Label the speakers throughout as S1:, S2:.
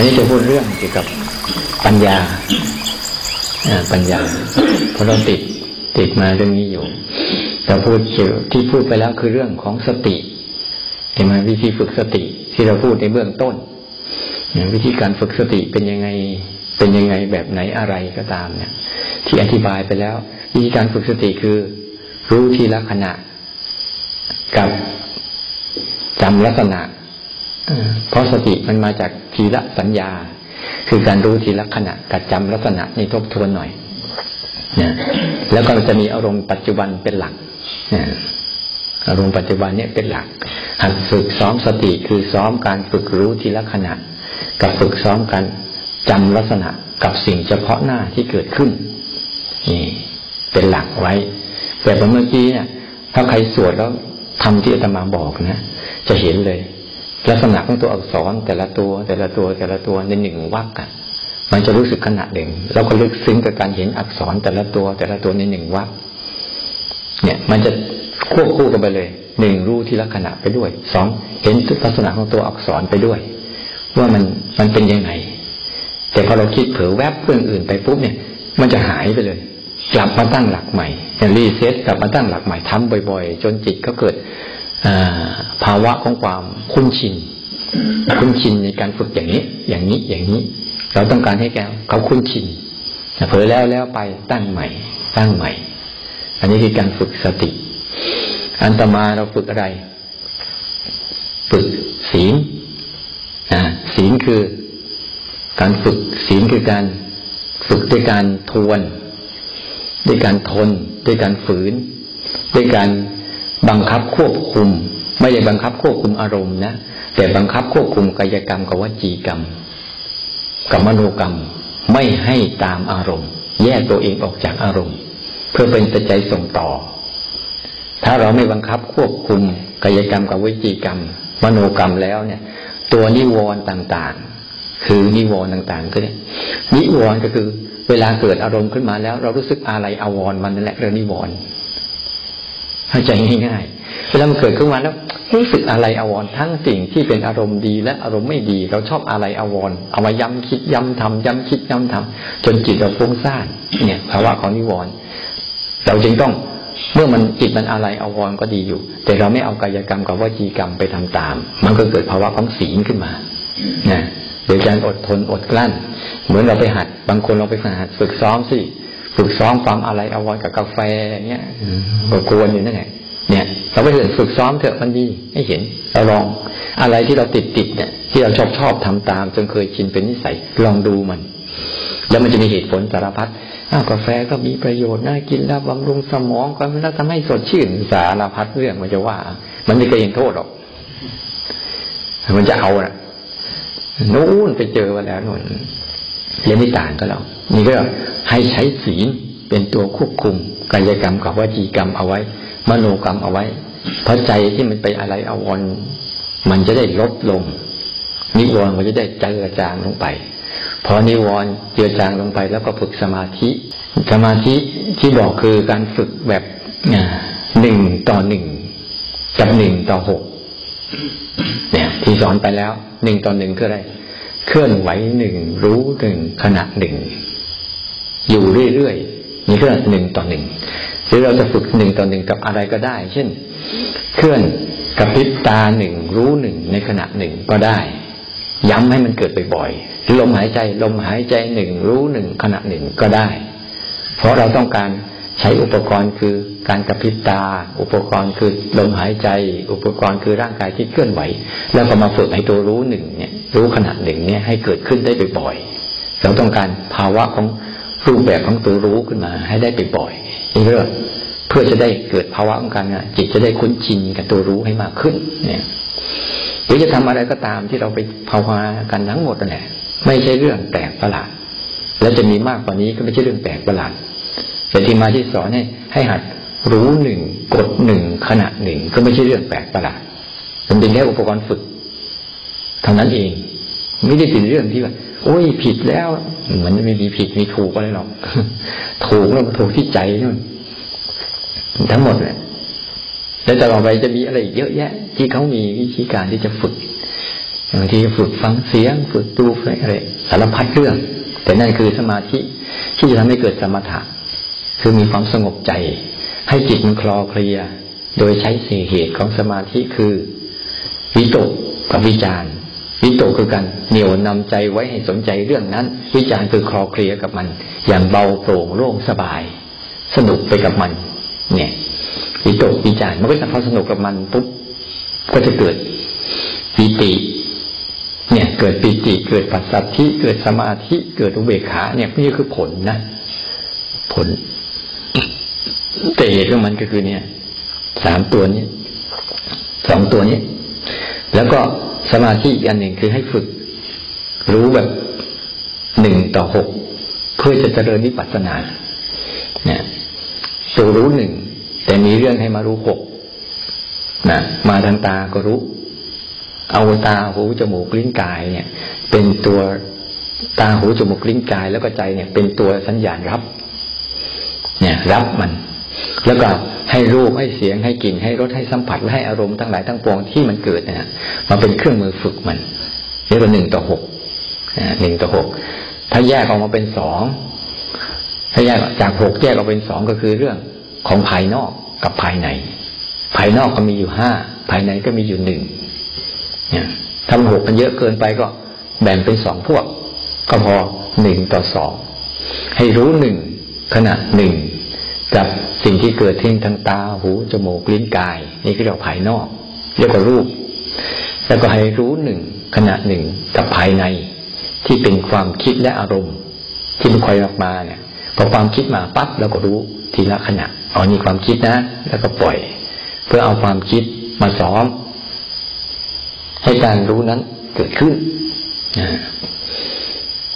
S1: วันนี้จะพูดเรื่องเกี่ยวกับปัญญาปัญญาเพราะเราติดติดมาเรื่องนี้อยู่แต่พูดเกี่ยวที่พูดไปแล้วคือเรื่องของสติเห็นไหมวิธีฝึกสติ ที่เราพูดในเบื้องต้นวิธีการฝึกสติเป็นยังไงเป็นยังไงแบบไหนอะไรก็ตามเนี่ย ที่อธิบายไปแล้ว วิธีการฝึกสติคือ รู้ทีละขณะกับจำลักษณะ เพราะสติมันมาจากทีละสัญญา คือการรู้ทีละขณะกับจำลักษณะนี่ทบทวนหน่อยนะแล้วก็จะมีอารมณ์ปัจจุบันเป็นหลักนะอารมณ์ปัจจุบันเนี่ยเป็นหลักหัดฝึกซ้อมสติคือซ้อมการฝึกรู้ทีละขณะ กับฝึกซ้อมการจำลักษณะกับสิ่งเฉพาะหน้าที่เกิดขึ้นนี่เป็นหลักไว้ แต่เมื่อกี้เนี่ยถ้าใครสวดแล้วทำที่อาตมาบอกนะ จะเห็นเลย ลักษณะของตัวอักษรแต่ละตัว แต่ละตัวแต่ละตัวในหนึ่งวักกันมันจะรู้สึกขณะหนึ่งเราก็ลึกซึ้งกับการเห็นอักษรแต่ละตัว แต่ละตัวในหนึ่งวักเนี่ย มันจะควบคู่กันไปเลยหนึ่งรู้ที่ลักษณะไปด้วยสองเห็นลักษณะของตัวอักษรไปด้วย ว่ามันมันเป็นยังไง แต่พอเราคิดเผลอแวบเรื่องอื่นไปปุ๊บเนี่ย มันจะหายไปเลย กลับมาตั้งหลักใหม่รีเซ็ตกลับมาตั้งหลักใหม่ทำบ่อย ๆ จนจิตก็เกิด ภาวะของความคุ้นชิน คุ้นชินในการฝึกอย่างนี้ อย่างนี้อย่างนี้ เราต้องการให้แกเขาคุ้นชินเผลอแล้วแล้วไปตั้งใหม่ ตั้งใหม่ อันนี้คือการฝึกสติ อันต่อมาเราฝึกอะไร ฝึกศีลศีลคือการฝึกศีลคือการฝึกด้วยการทวน ด้วยการทน ด้วยการฝืน ด้วยการ บังคับควบคุม ไม่ใช่บังคับควบคุมอารมณ์นะแต่บังคับควบคุมกายกรรมกับวจีกรรม กับมโนกรรมไม่ให้ตามอารมณ์ แยกตัวเองออกจากอารมณ์ เพื่อเป็นปัจจัยส่งต่อ ถ้าเราไม่บังคับควบคุมกายกรรมกับวิจีกรรม มโนกรรมแล้วเนี่ย ตัวนิวรณ์ต่างๆ คือนิวรณ์ต่างๆก็เนี่ยนิวรณ์ก็คือ เวลาเกิดอารมณ์ขึ้นมาแล้ว เรารู้สึกอะไรอาวรมันนั่นแหละเรื่องนิวรณ์ เข้าใจง่ายๆเวลามันเกิดขึ้นมาแล้วรู้สึกอะไรอาวรทั้งสิ่งที่เป็นอารมณ์ดีและอารมณ์ไม่ดี เราชอบอะไรอาวรเอามาย้ำคิดย้ำทำย้ำคิดย้ำทำจนจิตเราฟุ้งซ่านเนี่ยภาวะของนิวรณ์เราจึงต้องเมื่อมันจิตมันอะไรอาวรก็ดีอยู่ แต่เราไม่เอากายกรรมกับวจีกรรมไปทำตาม มันก็เกิดภาวะของศีลขึ้นมานะโดยการอดทนอดกลั้น เหมือนเราไปหัด บางคนเราไปหัดฝึกซ้อมสิ ฝึกซ้อมความอะไรอาวรกับกาแฟเนี้ยก็กวนอยู่นั่นแหละเนี่ย เราไปเห็นฝึกซ้อมเถอะมันดีให้เห็นเราลองอะไรที่เราติดติดเนี่ย ที่เราชอบชอบทำตาม จนเคยชินเป็นนิสัยลองดูมัน แล้วมันจะมีเหตุผลสารพัดอ้าวกาแฟก็มีประโยชน์น่ากินแล้วบำรุงสมองก็มันทำให้สดชื่นสารพัดเรื่องมันจะว่า มันไม่เคยเห็นโทษหรอก มันจะเอาน่ะนู้นไปเจอมาแล้วนู่นเรียนไม่ต่างก็แล้ว นี่ก็ให้ใช้ศีลเป็นตัวควบคุมกายกรรมกับวจีกรรมเอาไว้ มโนกรรมเอาไว้ เพราะใจที่มันไปอะไรอาวรมันจะได้ลดลง นิวรณ์มันจะได้เจือจางลงไป พอนิวรณ์เจือจางลงไป แล้วก็ฝึกสมาธิ สมาธิที่บอกคือการฝึกแบบหนึ่งต่อหนึ่งกับหนึ่งต่อหกเนี่ย ที่สอนไปแล้วหนึ่งต่อหนึ่งคืออะไร เคลื่อนไหวหนึ่งรู้หนึ่งขณะหนึ่ง อยู่เรื่อยๆนี่คือหนึ่งต่อหนึ่งหรือเราจะฝึกหนึ่งต่อหนึ่งกับอะไรก็ได้ เช่น เคลื่อนกับพริบตาหนึ่งรู้หนึ่งในขณะหนึ่งก็ได้ ย้ำให้มันเกิดบ่อยๆลมหายใจลมหายใจหนึ่งรู้หนึ่งขณะหนึ่งก็ได้ เพราะเราต้องการใช้อุปกรณ์คือการกระพริบตา อุปกรณ์คือลมหายใจ อุปกรณ์คือร่างกายที่เคลื่อนไหว แล้วก็มาฝึกให้ตัวรู้หนึ่งเนี่ยรู้ขณะหนึ่งเนี่ยให้เกิดขึ้นได้บ่อยๆเราต้องการภาวะของ รูปแบบของตัวรู้ขึ้นมา ให้ได้บ่อยๆนี่เรื่องเพื่อจะได้เกิดภาวะของการจิตจะได้คุ้นชินกับตัวรู้ให้มากขึ้น เนี่ยหรือจะทำอะไรก็ตามที่เราไปภาวนากันทั้งหมดนั่นแหละไม่ใช่เรื่องแปลกประหลาด และจะมีมากกว่านี้ก็ไม่ใช่เรื่องแปลกประหลาดแต่ที่มาที่สอนให้ให้หัดรู้หนึ่งกดหนึ่งขณะหนึ่งก็ไม่ใช่เรื่องแปลกประหลาดมันเป็นแค่อุปกรณ์ฝึกเท่านั้นเอง ไม่ได้เป็นเรื่องที่ว่า โอ้ยผิดแล้ว มันไม่มีผิดมีถูกอะไรหรอก ถูกแล้วมันถูกที่ใจนู่นทั้งหมดแหละแล้วต่อไปจะมีอะไรเยอะแยะ ที่เขามีวิธีการที่จะฝึกบางทีฝึกฟังเสียง ฝึกดูอะไรสารพัดเรื่อง แต่นั่นคือสมาธิที่จะทำให้เกิดสมถะ คือมีความสงบใจ ให้จิตมันคลอเคลีย โดยใช้สิ่เหตุของสมาธิคือวิตกกับวิจาร วิตกคือการเหนี่ยวนำใจไว้ให้สนใจเรื่องนั้น วิจารคือคลอเคลียกับมัน อย่างเบาโปร่งโล่งสบาย สนุกไปกับมัน เนี่ยวิตกวิจารมันก็จะพอสนุกกับมันปุ๊บก็จะเกิดปีติ เนี่ย เกิดปีติเกิดปัสสัทธิเกิดสมาธิเกิดอุเบกขาเนี่ยนี่คือผลนะผลแต่เหตุของมันก็คือเนี่ยสามตัวนี้สองตัวนี้ แล้วก็ สมาธิอีกอันหนึ่งคือให้ฝึก รู้แบบหนึ่งต่อหกเพื่อจะเจริญนิพพานาเนี่ยตัวรู้หนึ่งแต่มีเรื่องให้มารู้หกนะมาทางตาก็รู้เอาตาหูจมูกลิ้นกายเนี่ย เป็นตัวตาหูจมูกลิ้นกายแล้วก็ใจเนี่ย เป็นตัวสัญญาณรับ เนี่ย รับมัน แล้วก็ ให้รูปให้เสียงให้กลิ่นให้รสให้สัมผัสและให้อารมณ์ทั้งหลายทั้งปวงที่มันเกิดเนี่ยมาเป็นเครื่องมือฝึกมันเรียกว่าหนึ่งต่อหกหนึ่งต่อหกถ้าแยกออกมาเป็นสองถ้าแยกจากหกแยกออกเป็นสองก็คือเรื่องของภายนอกกับภายใน ภายนอกก็มีอยู่ห้าภายในก็มีอยู่หนึ่งเนี่ยถ้าหกมันเยอะเกินไปก็แบ่งเป็นสองพวก ก็พอหนึ่งต่อสองให้รู้หนึ่งขณะหนึ่ง กับสิ่งที่เกิดที่ทางตาหูจมูกลิ้นกาย นี่คือเราภายนอก เรียกว่ารูป แล้วก็ให้รู้หนึ่งขณะหนึ่งกับภายใน ที่เป็นความคิดและอารมณ์ ที่มันคอยออกมาเนี่ยพอความคิดมาปั๊บเราก็รู้ทีละขณะอ๋อนี่ความคิดนะ แล้วก็ปล่อย เพื่อเอาความคิดมาซ้อม ให้การรู้นั้นเกิดขึ้น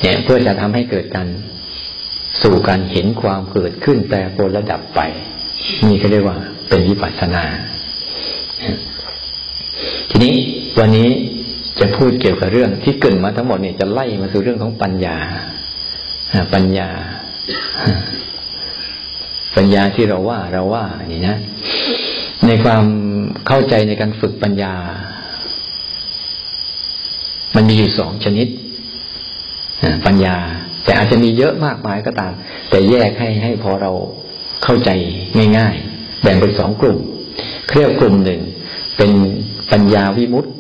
S1: เนี่ยเพื่อจะทำให้เกิดการ สู่การเห็นความเกิดขึ้นแปรปรวนระดับไป นี่ก็เรียกว่าเป็นวิปัสสนา ทีนี้วันนี้จะพูดเกี่ยวกับเรื่องที่เกิดมาทั้งหมดเนี่ยจะไล่มาสู่เรื่องของปัญญาปัญญา ปัญญาที่เราว่าเราว่านี่นะ ในความเข้าใจในการฝึกปัญญา มันมีอยู่สองชนิดปัญญา แต่อาจจะมีเยอะมากมายก็ตาม แต่แยกให้ให้พอเราเข้าใจง่ายๆ แบ่งเป็นสองกลุ่มเรียกกลุ่มหนึ่ง เป็นปัญญาวิมุตต์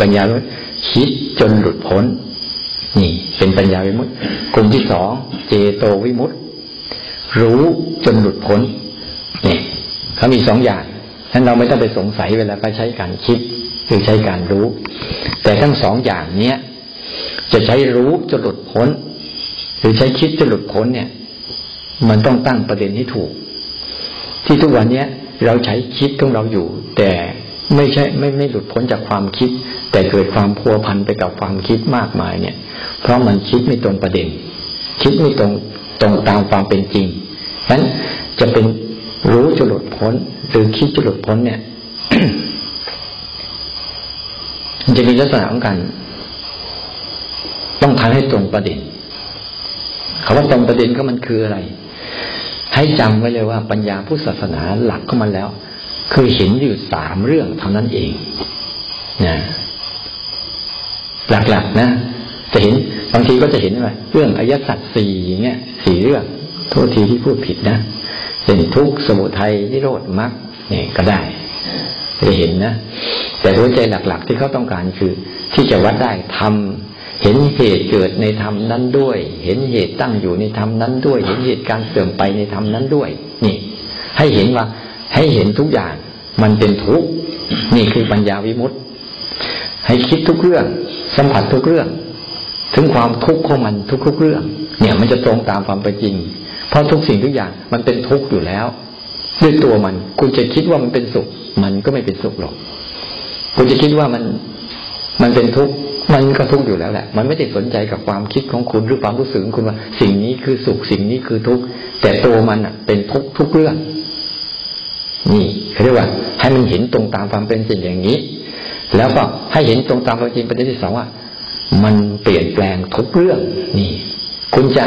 S1: ปัญญาคิดจนหลุดพ้น นี่ เป็นปัญญาวิมุตต์กลุ่มที่สองเจโตวิมุตต์รู้จนหลุดพ้นนี่เขามีสองอย่างฉะนั้นเราไม่ต้องไปสงสัยเวลาไปใช้การคิดหรือใช้การรู้ แต่ทั้งสองอย่างเนี้ย จะใช้รู้จะหลุดพ้น หรือใช้คิดจะหลุดพ้นเนี่ย มันต้องตั้งประเด็นให้ถูก ที่ทุกวันเนี้ยเราใช้คิดของเราอยู่ แต่ไม่ใช่ไม่ไม่หลุดพ้นจากความคิด แต่เกิดความพัวพันไปกับความคิดมากมายเนี่ย เพราะมันคิดไม่ตรงประเด็น คิดไม่ตรงตรงตามความเป็นจริงฉะนั้นจะเป็นรู้จะหลุดพ้น หรือคิดจะหลุดพ้นเนี่ยมันจะมีลักษณะของการ ต้องทำให้ตรงประเด็นคำว่าตรงประเด็นก็มันคืออะไร ให้จำไว้เลยว่าปัญญาพุทธศาสนาหลักก็มันแล้ว คือเห็นอยู่สามเรื่องเท่านั้นเองนะหลักๆนะจะเห็นบางทีก็จะเห็นว่าเรื่องอายสัตสี่เงี้ยสี่เรื่องโทษทีที่พูดผิดนะเห็นทุกสมุทัยนิโรธมรรคเนี่ยก็ได้จะเห็นนะ แต่หัวใจหลัก ๆ ที่เขาต้องการคือ ที่จะวัดได้ทำ เห็นเหตุเกิดในธรรมนั้นด้วย เห็นเหตุตั้งอยู่ในธรรมนั้นด้วย เห็นเหตุการเสื่อมไปในธรรมนั้นด้วย นี่ ให้เห็นว่า ให้เห็นทุกอย่าง มันเป็นทุกข์นี่คือปัญญาวิมุตติ ให้คิดทุกเรื่อง สัมผัสทุกเรื่อง ถึงความทุกข์ของมันทุกๆเรื่อง เนี่ยมันจะตรงตามความเป็นจริง เพราะทุกสิ่งทุกอย่างมันเป็นทุกข์อยู่แล้ว ด้วยตัวมัน คุณจะคิดว่ามันเป็นสุข มันก็ไม่เป็นสุขหรอก คุณจะคิดว่ามันมันเป็นทุกข์ มันก็ทุกข์อยู่แล้วแหละ มันไม่ได้สนใจกับความคิดของคุณหรือความรู้สึกของคุณว่า สิ่งนี้คือสุขสิ่งนี้คือทุกข์แต่ตัวมันอะเป็นทุกข์ทุกเรื่อง นี่เขาเรียกว่า ให้มันเห็นตรงตามความเป็นจริงอย่างนี้ แล้วก็ให้เห็นตรงตามความจริงประเด็นที่สองว่า มันเปลี่ยนแปลงทุกเรื่อง นี่ คุณจะ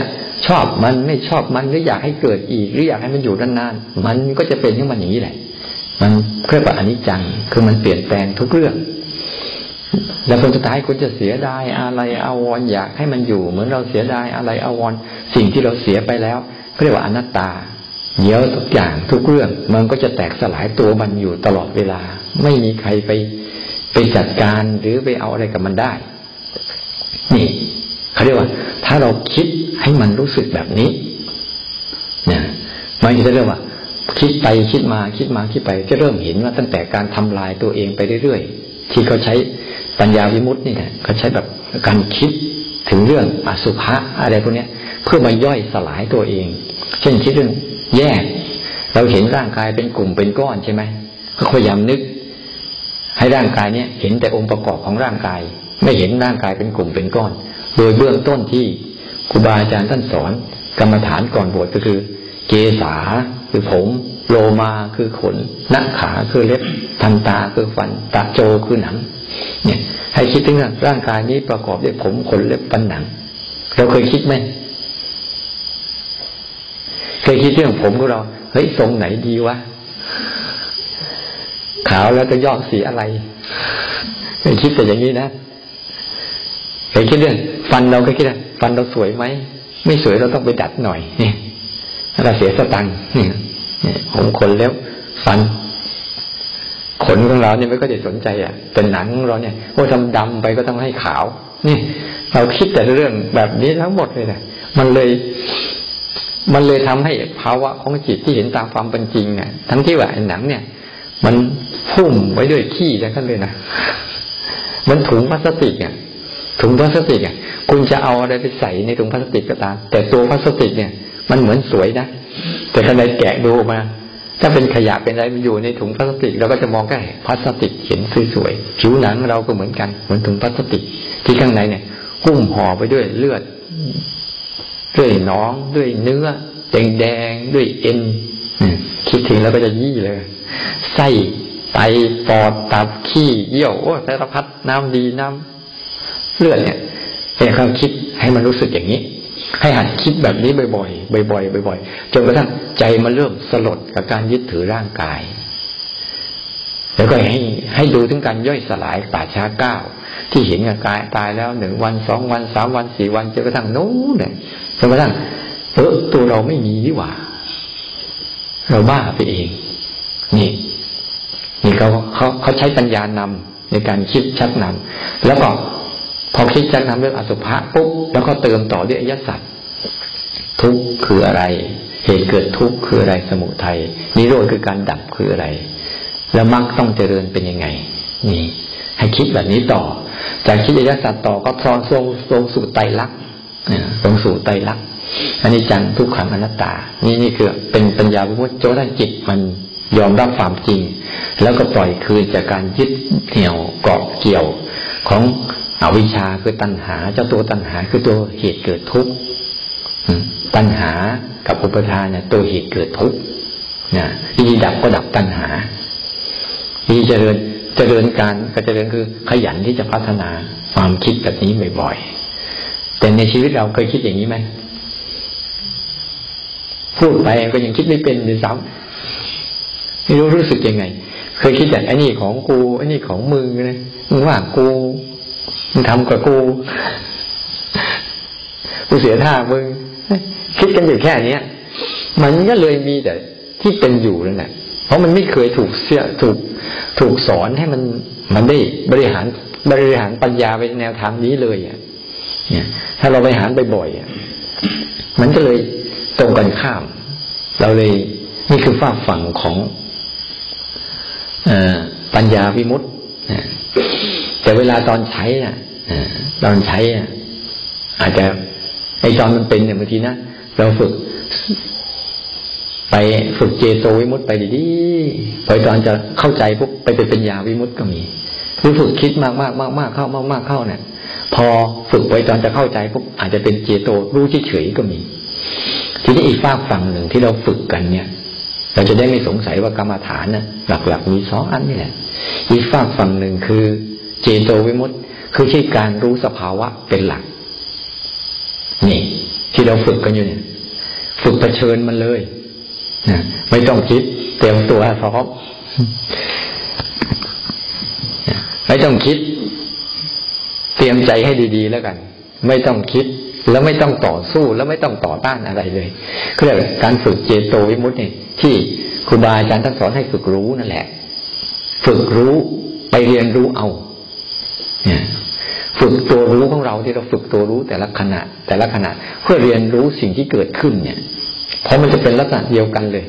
S1: ชอบมันไม่ชอบมันหรืออยากให้เกิดอีก หรืออยากให้มันอยู่นานๆมันก็จะเป็นที่มันอย่างนี้แหละ มันเรียกว่าอนิจจังคือมันเปลี่ยนแปลงทุกเรื่อง แล้วผลสุดท้ายคุณจะเสียดายอะไรอาวรอยากให้มันอยู่ เหมือนเราเสียดายอะไรอาวรสิ่งที่เราเสียไปแล้วเรียกว่าอนัตตาเดี๋ยวทุกอย่างทุกเรื่องมันก็จะแตกสลายตัวมันอยู่ตลอดเวลา ไม่มีใครไปไปจัดการหรือไปเอาอะไรกับมันได้ นี่เขาเรียกว่า ถ้าเราคิดให้มันรู้สึกแบบนี้เนี่ยมันจะเรียกว่า คิดไปคิดมาคิดมาคิดไปจะเริ่มเห็นว่าตั้งแต่การทำลายตัวเองไปเรื่อยๆที่เขาใช้ ปัญญาวิมุตตินี่ยเขาใช้แบบการคิดถึงเรื่องอสุภะอะไรพวกนี้เพื่อมาย่อยสลายตัวเอง เช่นคิดเรื่องแยก เราเห็นร่างกายเป็นกลุ่มเป็นก้อนใช่ไหมก็พยายามนึก ให้ร่างกายเนี้ยเห็นแต่องค์ประกอบของร่างกาย ไม่เห็นร่างกายเป็นกลุ่มเป็นก้อน โดยเบื้องต้นที่ครูบาอาจารย์ท่านสอน กรรมฐานก่อนบวชก็คือ เกษาคือผมโลมาคือขนนักขาคือเล็บทันตาคือฟันตาโจคือหนัง เนี่ยให้คิดถึงร่างกายนี้ประกอบด้วยผมขนเล็บฟันหนัง เราเคยคิดไหมเคยคิดเรื่องผมของเราเฮ้ยทรงไหนดีวะขาวแล้วจะยอกสีอะไรเคยคิดแต่อย่างนี้นะเคยคิดเรื่องฟันเราก็คิดว่าฟันเราสวยไหมไม่สวยเราต้องไปดัดหน่อยเนี่ยเราเสียสตังค์เนี่ยผมขนแล้วฟัน ขนของเราเนี่ยไม่ก็จะสนใจอะแต่หนังเราเนี่ยโอ้ทำดำไปก็ต้องให้ขาว นี่ เราคิดแต่เรื่องแบบนี้ทั้งหมดเลยนะมันเลย มันเลยทำให้ภาวะของจิตที่เห็นตามความเป็นจริงเนี่ยทั้งที่ว่าหนังเนี่ย มันพุ่มไว้ด้วยขี้แล้วกันเลยนะมันถุงพลาสติกเนี่ยถุงพลาสติกอะ คุณจะเอาอะไรไปใส่ในถุงพลาสติกก็ตามแต่ตัวพลาสติกเนี่ย มันเหมือนสวยนะแต่ข้าในแกะดูมา ถ้าเป็นขยะเป็นอะไรมันอยู่ในถุงพลาสติกเราก็จะมองแค่พลาสติกเห็นสวยๆผิวหนังเราก็เหมือนกันเหมือนถุงพลาสติก ที่ข้างในเนี่ยหุ้มห่อไปด้วยเลือดด้วยน้องด้วยเนื้อแดงแดงด้วยเอ็นคิดถึงแล้วก็จะยี่เลยไส้ไตปอดตับขี้เยี่ยวโอ้สารพัดน้ำดีน้ำเลือดเนี่ยให้เขามคิดให้มันรู้สึกอย่างนี้ ให้หัดคิดแบบนี้บ่อยๆ บ่อยๆ บ่อยๆ จนกระทั่งใจมันเริ่มสลดกับการยึดถือร่างกาย แล้วก็ให้ให้ดูถึงการย่อยสลายป่าช้าก้าวที่เห็นกับกายตายแล้วหนึ่งวันสองวันสามวันสี่วันจนกระทั่งนู้นเนี่ยจนกระทั่งเออตัวเราไม่มีนี่หว่า เราบ้าไปเอง นี่ นี่เขาเขาเขาใช้ปัญญานำในการคิดชักนำแล้วก็ พอคิดชักนำเรื่องอสุภะปุ๊บแล้วก็เติมต่อด้วยอายสัตว์ทุกข์คืออะไร เหตุเกิดทุกข์คืออะไรสมุทัยนิโรธคือการดับคืออะไร แล้วมรรคต้องเจริญเป็นยังไง นี่ ให้คิดแบบนี้ต่อจากคิดอายสัตว์ต่อก็พรทรงทรงสู่ไตรลักษณ์ลงสู่ไตรลักษณ์อันนี้จังทุกขังอนัตตา นี่นี่คือเป็นปัญญาวิมุตติโจทย์จิตมันยอมรับความจริง แล้วก็ปล่อยคืนจากการยึดเหนี่ยวเกาะเกี่ยวของ อวิชชาคือตัณหา เจ้าตัวตัณหาคือตัวเหตุเกิดทุกข์ตัณหากับอุปทานเนี่ยตัวเหตุเกิดทุกข์นะวิธีดับก็ดับตัณหาวิธีเจริญเจริญการก็เจริญคือขยันที่จะพัฒนาความคิดแบบนี้บ่อยๆแต่ในชีวิตเราเคยคิดอย่างนี้ไหมพูดไปก็ยังคิดไม่เป็นเลยซ้ำไม่รู้รู้สึกยังไง เคยคิดอย่างไอ้นี่ของกูไอ้นี่ของมึงนะมึงว่ากู มึงทำกับกูกูเสียท่ามึงคิดกันอยู่แค่เนี้ยมันก็เลยมีแต่ที่เป็นอยู่นั่นแหละเพราะมันไม่เคยถูกเสียถูกถูกสอนให้มันมันได้บริหารบริหารปัญญาไปแนวทางนี้เลยอะเนี่ย ถ้าเราไปหารบ่อยๆมันก็เลยตรงกันข้าม เราเลยนี่คือฝากฝั่งของอปัญญาวิมุตต์ แต่เวลาตอนใช้น่ะตอนใช้อะอาจจะไอตอนมันเป็นเนี่ยบางทีนะเราฝึก ไปฝึกเจโตวิมุตต์ไปดีๆพอตอนจะเข้าใจปุ๊บไปเป็นปัญญาวิมุตต์ก็มีหรือฝึกคิดมากมากมากมากเข้ามากมากเข้าเนี่ย พอฝึกไปตอนจะเข้าใจปุ๊บอาจจะเป็นเจโตรู้เฉยๆก็มี ทีนี้อีกฝากฝั่งหนึ่งที่เราฝึกกันเนี่ย เราจะได้ไม่สงสัยว่ากรรมฐานนะหลักๆมีสองอันนี่แหละอีกฝากฝั่งหนึ่งคือ เจโตวิมุตต์คือใช่การรู้สภาวะเป็นหลัก นี่ ที่เราฝึกกันอยู่เนี่ย ฝึกเผชิญมันเลยนะไม่ต้องคิดเตรียมตัวพร้อมไม่ต้องคิด เตรียมใจให้ดี ๆ แล้วกัน ไม่ต้องคิดแล้วไม่ต้องต่อสู้แล้วไม่ต้องต่อต้านอะไรเลยก็เรียกการฝึกเจโตวิมุตติเนี่ที่ครูบาอาจารย์ท่านสอนให้ฝึกรู้นั่นแหละ ฝึกรู้ไปเรียนรู้เอา เนี่ยฝึกตัวรู้ของเราที่เราฝึกตัวรู้แต่ละขณะ แต่ละขณะ เพื่อเรียนรู้สิ่งที่เกิดขึ้นเนี่ย เพราะมันจะเป็นลักษณะเดียวกันเลย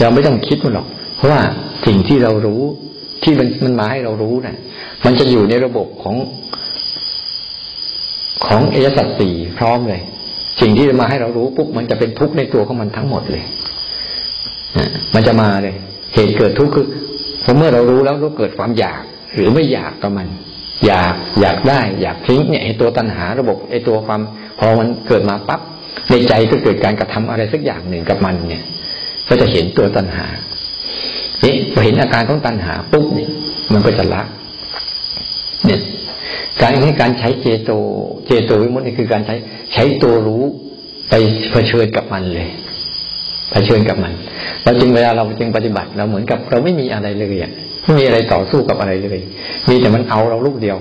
S1: เราไม่ต้องคิดมันหรอก เพราะว่าสิ่งที่เรารู้ที่มันมันมาให้เรารู้นะ่ะ มันจะอยู่ในระบบของของเอสัตสีพร้อมเลย สิ่งที่จะมาให้เรารู้ปุ๊บมันจะเป็นทุกข์ในตัวของมันทั้งหมดเลยมันจะมาเลย เหตุเกิดทุกข์คือพอเมื่อเรารู้แล้วก็เกิดความอยากหรือไม่อยากกับมัน อยากอยากได้อยากทิ้งเนี่ยไอตัวตัณหาระบบไอตัวความพอมันเกิดมาปั๊บในใจก็เกิดการกระทำอะไรสักอย่างหนึ่งกับมันเนี่ย ก็จะเห็นตัวตัณหานี่พอเห็นอาการของตัณหาปุ๊บเนี่ย มันก็จะละเนี่ยการให้การใช้เจโต เจโตวิมุตติคือการใช้ใช้ตัวรู้ไปเผชิญกับมันเลยเผชิญกับมันเราจึงเวลาเราจึงปฏิบัติเราเหมือนกับเราไม่มีอะไรเลยอะ ไม่มีอะไรต่อสู้กับอะไรเลย มีแต่มันเอาเราลูกเดียว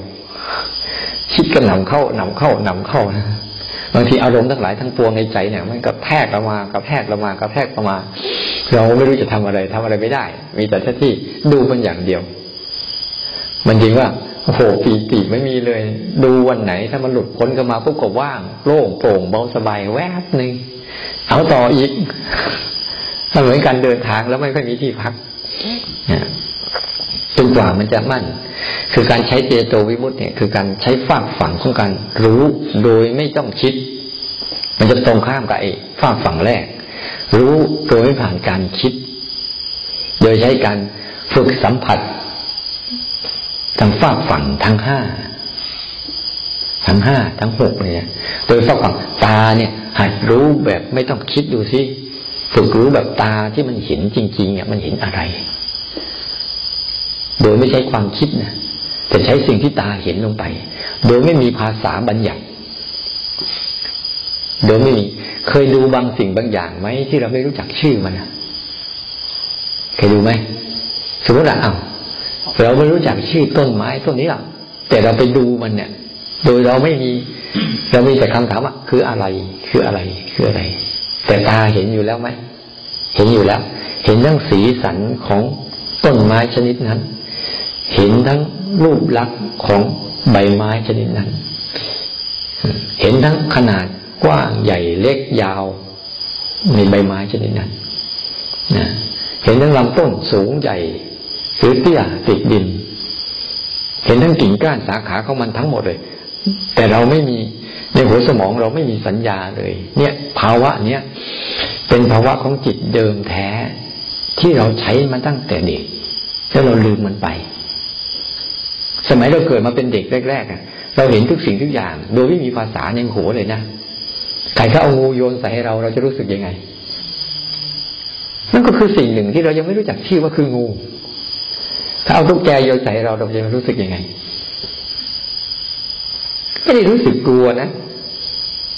S1: คิดกันหนำเข้าหนำเข้าหนำเข้านะบางทีอารมณ์ทั้งหลายทั้งปวงในใจเนี่ย มันกับแทกเรามากับแทกเรามากับแทกเรามา เราไม่รู้จะทำอะไรทำอะไรไม่ได้ มีแต่หน้าที่ดูมันอย่างเดียว มันจริงว่าโอ้โหปีติไม่มีเลย ดูวันไหนถ้ามันหลุดพ้นกันมาปุ๊บก็ว่างโล่งโปร่งเบาสบายแวบหนึ่งเอาต่ออีกเหมือนการเดินทางแล้วไม่ค่อยมีที่พัก จนกว่ามันจะมั่น คือการใช้เจโตวิมุตต์เนี่ย คือการใช้ฝากฝังของการรู้โดยไม่ต้องคิด มันจะตรงข้ามกับไอ้ฝากฝังแรก รู้โดยไม่ผ่านการคิด โดยใช้การฝึกสัมผัสทางฝากฝังทั้งห้าทั้งห้าทั้งหกเนี่ยโดยฝากฝังตาเนี่ย หัดรู้แบบไม่ต้องคิดดูสิฝึกรู้แบบตาที่มันเห็นจริงๆเนี่ยมันเห็นอะไร โดยไม่ใช้ความคิดนะแต่ใช้สิ่งที่ตาเห็นลงไป โดยไม่มีภาษาบัญญัติ โดยไม่มี เคยดูบางสิ่งบางอย่างไหมที่เราไม่รู้จักชื่อมันนะเคยดูไหมสมมติว่าเอาเราไม่รู้จักชื่อต้นไม้ต้นนี้หรอกแต่เราไปดูมันเนี่ย โดยเราไม่มี เรามีแต่คำถามว่าคืออะไร คืออะไร คืออะไร แต่ตาเห็นอยู่แล้วไหม เห็นอยู่แล้ว เห็นทั้งสีสันของต้นไม้ชนิดนั้น เห็นทั้งรูปลักษณ์ของใบไม้ชนิดนั้น เห็นทั้งขนาดกว้างใหญ่เล็กยาวในใบไม้ชนิดนั้นนะเห็นทั้งลำต้นสูงใหญ่หรือเตี้ยติดดิน เห็นทั้งกิ่งก้านสาขาของมันทั้งหมดเลย แต่เราไม่มีในหัวสมองเราไม่มีสัญญาเลย เนี่ย ภาวะเนี้ยเป็นภาวะของจิตเดิมแท้ที่เราใช้มาตั้งแต่เด็กแล้วเราลืมมันไป สมัยเราเกิดมาเป็นเด็กแรกๆอะเราเห็นทุกสิ่งทุกอย่าง โดยไม่มีภาษาในหัวเลยนะใครเขาเอางูโยนใส่ให้เราเราจะรู้สึกยังไงนั่นก็คือสิ่งหนึ่งที่เรายังไม่รู้จักชื่อว่าคืองู ถ้าเอาตุ๊กแกโยนใส่เราเราจะรู้สึกยังไงไม่ได้รู้สึกกลัวนะ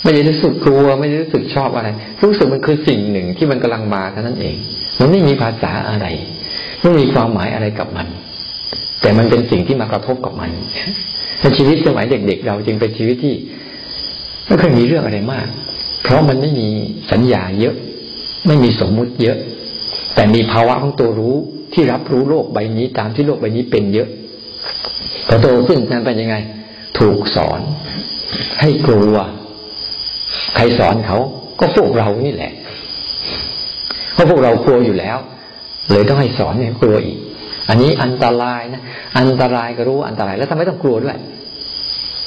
S1: ไม่ได้รู้สึกกลัว ไม่ได้รู้สึกชอบอะไร รู้สึกมันคือสิ่งหนึ่งที่มันกำลังมาเท่านั้นเอง มันไม่มีภาษาอะไร ไม่มีความหมายอะไรกับมัน แต่มันเป็นสิ่งที่มากระทบกับมันในชีวิตสมัยเด็ก ๆ เราจึงเป็นชีวิตที่ไม่เคยมีเรื่องอะไรมาก เพราะมันไม่มีสัญญาเยอะ ไม่มีสมมุติเยอะ แต่มีภาวะของตัวรู้ที่รับรู้โลกใบนี้ตามที่โลกใบนี้เป็นเยอะพอโตขึ้นนั้นเป็นยังไง ถูกสอน ให้กลัว ใครสอนเขา ก็พวกเรานี่แหละเพราะพวกเรากลัวอยู่แล้ว เลยต้องให้สอนให้กลัวอีก อันนี้อันตรายนะอันตรายก็รู้อันตรายแล้วทำไมต้องกลัวด้วย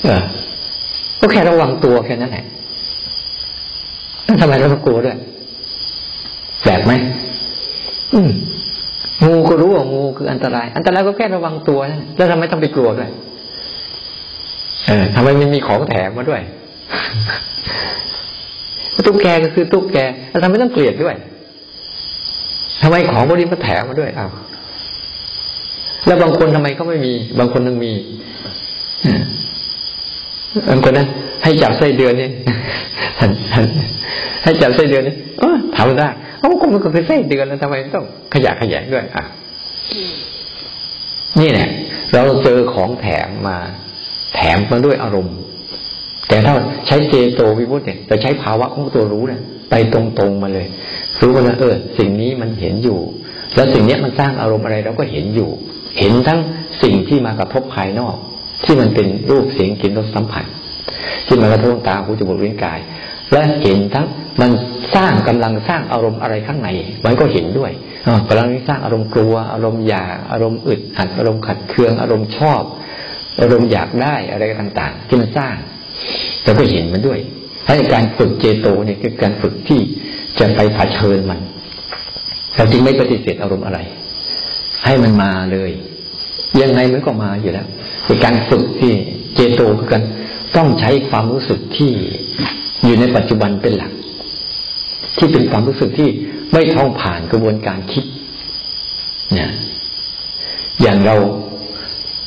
S1: เออก็แค่ระวังตัวแค่นั้นแหละทำไมเราต้องกลัวด้วยแปลกไหมอืมงูก็รู้ว่างูคืออันตราย อันตรายก็แค่ระวังตัวนะแล้วทำไมต้องไปกลัวด้วยเออทำไมมันมีของแถมมาด้วยตุ๊กแกก็คือตุ๊กแกแล้วทำไมต้องเกลียดด้วยทำไมของพวกนี้มาแถมมาด้วยอ้าว แล้วบางคนทำไมเขาไม่มี บางคนยังมีบางคนนะให้จับไส้เดือนนี่ให้จับไส้เดือนนี่ยเออทำได้เอ้าก็มันก็คือไส้เดือนแล้วทำไมต้องขยะขยะด้วยอะนี่แหละเราเจอของแถมมา แถมมาด้วยอารมณ์ แต่ถ้าใช้เจโตวิมุตเนี่ยจะใช้ภาวะของตัวรู้เนี่ยไปตรงๆมาเลย รู้ว่าเออ สิ่งนี้มันเห็นอยู่ แล้วสิ่งนี้มันสร้างอารมณ์อะไรเราก็เห็นอยู่ เห็นทั้งสิ่งที่มากระทบภายนอก ที่มันเป็นรูปเสียงกลิ่นรสสัมผัส ที่มากระทบตาหูจมูกลิ้นกาย และเห็นทั้งมันสร้างกำลังสร้างอารมณ์อะไรข้างใน มันก็เห็นด้วยกำลังสร้างอารมณ์กลัว อารมณ์อยากอารมณ์อึดอัดอารมณ์ขัดเคืองอารมณ์ชอบ อารมณ์อยากได้อะไรต่างๆ ที่มันสร้างเราก็เห็นมันด้วยให้การฝึกเจโตเนี่ยคือการฝึกที่จะไปเผชิญมันเราจึงไม่ปฏิเสธอารมณ์อะไร ให้มันมาเลย ยังไงมันก็มาอยู่แล้วคือการฝึกที่เจโตคือกันต้องใช้ความรู้สึกที่อยู่ในปัจจุบันเป็นหลัก ที่เป็นความรู้สึกที่ไม่ท่องผ่านกระบวนการคิดเนี่ยอย่างเรา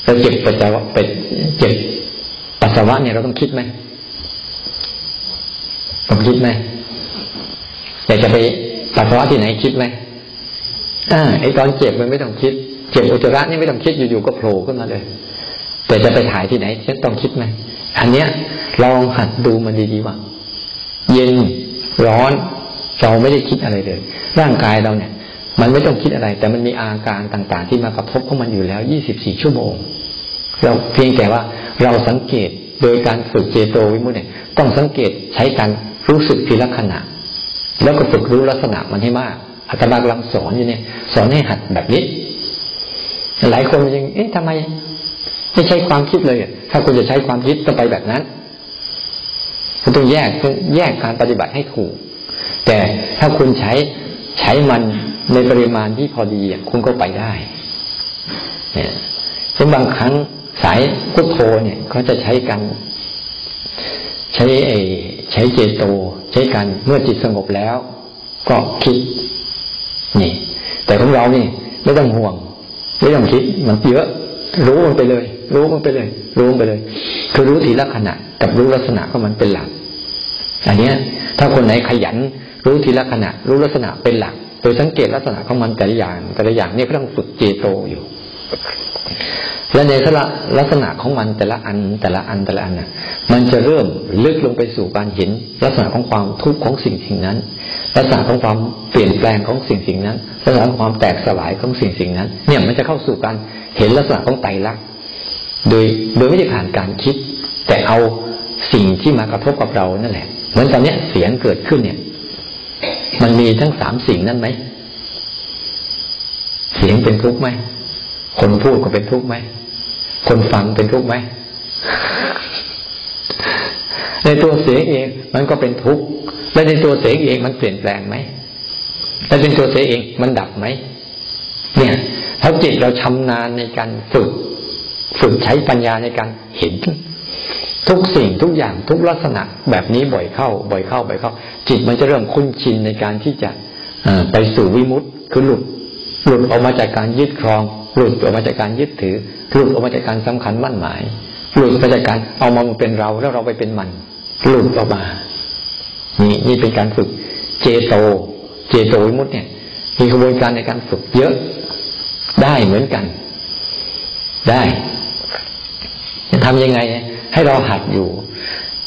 S1: เราเจ็บปัสสาวะเป็นเจ็บปัสสาวะเนี่ยเราต้องคิดไหมต้องคิดไหมอยากจะไปปัสสาวะที่ไหนคิดไหม อ่าไอตอนเจ็บมันไม่ต้องคิด เจ็บอุจจาระนี่ไม่ต้องคิดอยู่ๆก็โผล่ขึ้นมาเลย แต่จะไปถ่ายที่ไหนฉันต้องคิดไหมอันเนี้ยลองหัดดูมันดีๆว่า เย็นร้อน เราไม่ได้คิดอะไรเลย ร่างกายเราเนี่ย มันไม่ต้องคิดอะไร แต่มันมีอาการต่างๆ ที่มากระทบของมันอยู่แล้ว 24 ชั่วโมง เราเพียงแต่ว่าเราสังเกตโดยการฝึกเจโตวิมุตติเนี่ย ต้องสังเกตใช้การรู้สึกทีละขณะ แล้วก็ฝึกรู้ลักษณะมันให้มาก อาตมากำลังสอนอยู่เนี่ย สอนให้หัดแบบนี้ หลายคนยัง เอ๊ะทำไม ไม่ใช้ความคิดเลย ถ้าคุณจะใช้ความคิดก็ไปแบบนั้นคุณต้องแยกแยกการปฏิบัติให้ถูก แต่ถ้าคุณใช้ใช้มันในปริมาณที่พอดีคุณก็ไปได้ เนี่ยซึ่งบางครั้งสายพุทโธเนี่ยเขาจะใช้กัน ใช้ไอใช้เจโต ใช้กันเมื่อจิตสงบแล้ว ก็คิด นี่ แต่ของเรานี่ไม่ต้องห่วง ไม่ต้องคิดมันเยอะรู้มันไปเลย รู้มันไปเลย รู้มันไปเลย คือรู้ทีละขณะ กับรู้ลักษณะของมันเป็นหลัก อันเนี้ย ถ้าคนไหนขยัน รู้ทีละขณะ รู้ลักษณะเป็นหลัก โดยสังเกตลักษณะของมันแต่ละอย่าง แต่ละอย่างเนี่ยก็ต้องฝึกเจโตอยู่ และในลักษณะของมันแต่ละอันแต่ละอันแต่ละอันน่ะ มันจะเริ่มลึกลงไปสู่การเห็นลักษณะของความทุกข์ของสิ่งสิ่งนั้น ลักษณะของความเปลี่ยนแปลงของสิ่งสิ่งนั้นลักษณะของความแตกสลายของสิ่งสิ่งนั้น เนี่ยมันจะเข้าสู่การเห็นลักษณะของไตรลักษณ์โดยโดยไม่ได้ผ่านการคิด แต่เอาสิ่งที่มากระทบกับเรานั่นแหละเหมือนตอนนี้เสียงเกิดขึ้นเนี่ย มันมีทั้งสามสิ่งนั่นไหมเสียงเป็นทุกข์ไหมคนพูดก็เป็นทุกข์ไหมคนฟังเป็นทุกข์ไหมในตัวเสียงเองมันก็เป็นทุกข์ และในตัวเสียงเองมันเปลี่ยนแปลงไหมและเป็นตัวเสียเองมันดับไหมเนี่ยถ้าจิตเราชำนาญในการฝึก ฝึกใช้ปัญญาในการเห็น ทุกสิ่งทุกอย่างทุกลักษณะแบบนี้บ่อยเข้า บ่อยเข้าบ่อยเข้า จิตมันจะเริ่มคุ้นชินในการที่จะไปสู่วิมุตต์คือหลุดหลุดออกมาจากการยึดครอง หลุดออกมาจากการยึดถือ หลุดออกมาจากการสำคัญมั่นหมาย หลุดมาจากการเอามาเป็นเราแล้วเราไปเป็นมัน หลุดออกมา นี่นี่เป็นการฝึกเจโต เจโตวิมุตเนี่ย มีกระบวนการในการฝึกเยอะได้เหมือนกัน ได้จะทำยังไง ให้เราหัดอยู่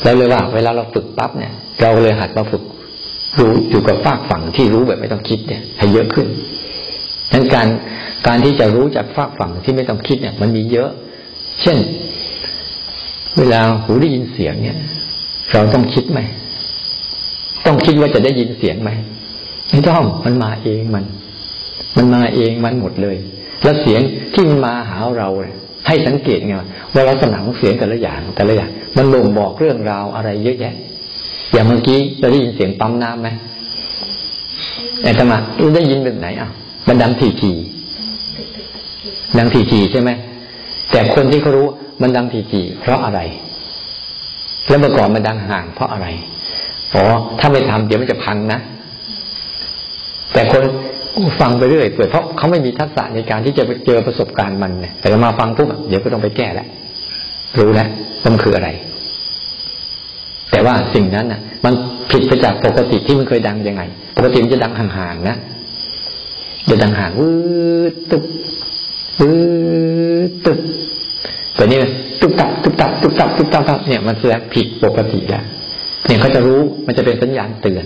S1: เราเลยว่า เวลาเราฝึกปั๊บเนี่ย เราเลยหัดมาฝึกรู้อยู่กับฝากฝั่งที่รู้แบบไม่ต้องคิดเนี่ย ให้เยอะขึ้นดังการการที่จะรู้จากฝากฝั่งที่ไม่ต้องคิดเนี่ย มันมีเยอะ เช่น เวลาหูได้ยินเสียงเนี่ย เราต้องคิดไหม ต้องคิดว่าจะได้ยินเสียงไหมไม่ต้องมันมาเองมัน มันมาเองมันหมดเลย แล้วเสียงที่มันมาหาเราให้สังเกตไงว่าลักษณะของเสียงแต่ละอย่างแต่ละอย่างมันบ่งบอกเรื่องราวอะไรเยอะแยะ อย่างเมื่อกี้เราได้ยินเสียงปั๊มน้ำไหมแต่ธรรมะเราได้ยินแบบไหนอะมันดังทีทีดังทีทีใช่ไหมแต่คนที่เขารู้มันดังทีทีเพราะอะไร แล้วเมื่อก่อนมันดังห่างเพราะอะไร อ๋อถ้าไม่ทำเดี๋ยวมันจะพังนะ แต่คนฟังไปเรื่อยเปื่อยเพราะเขาไม่มีทักษะในการที่จะไปเจอประสบการณ์มันเนี่ยแต่มาฟังปุ๊บเดี๋ยวก็ต้องไปแก้แล้วรู้แล้วมันคืออะไร แต่ว่าสิ่งนั้นน่ะ มันผิดไปจากปกติที่มันเคยดังยังไง ปกติมันจะดังห่างๆนะจะดังห่างวืดตึบวืดตึบแต่นี่ตุบตับตุบตับตุบตับตุบตับเนี่ยมันแสดงผิดปกติแล้ว เนี่ยเขาจะรู้มันจะเป็นสัญญาณเตือน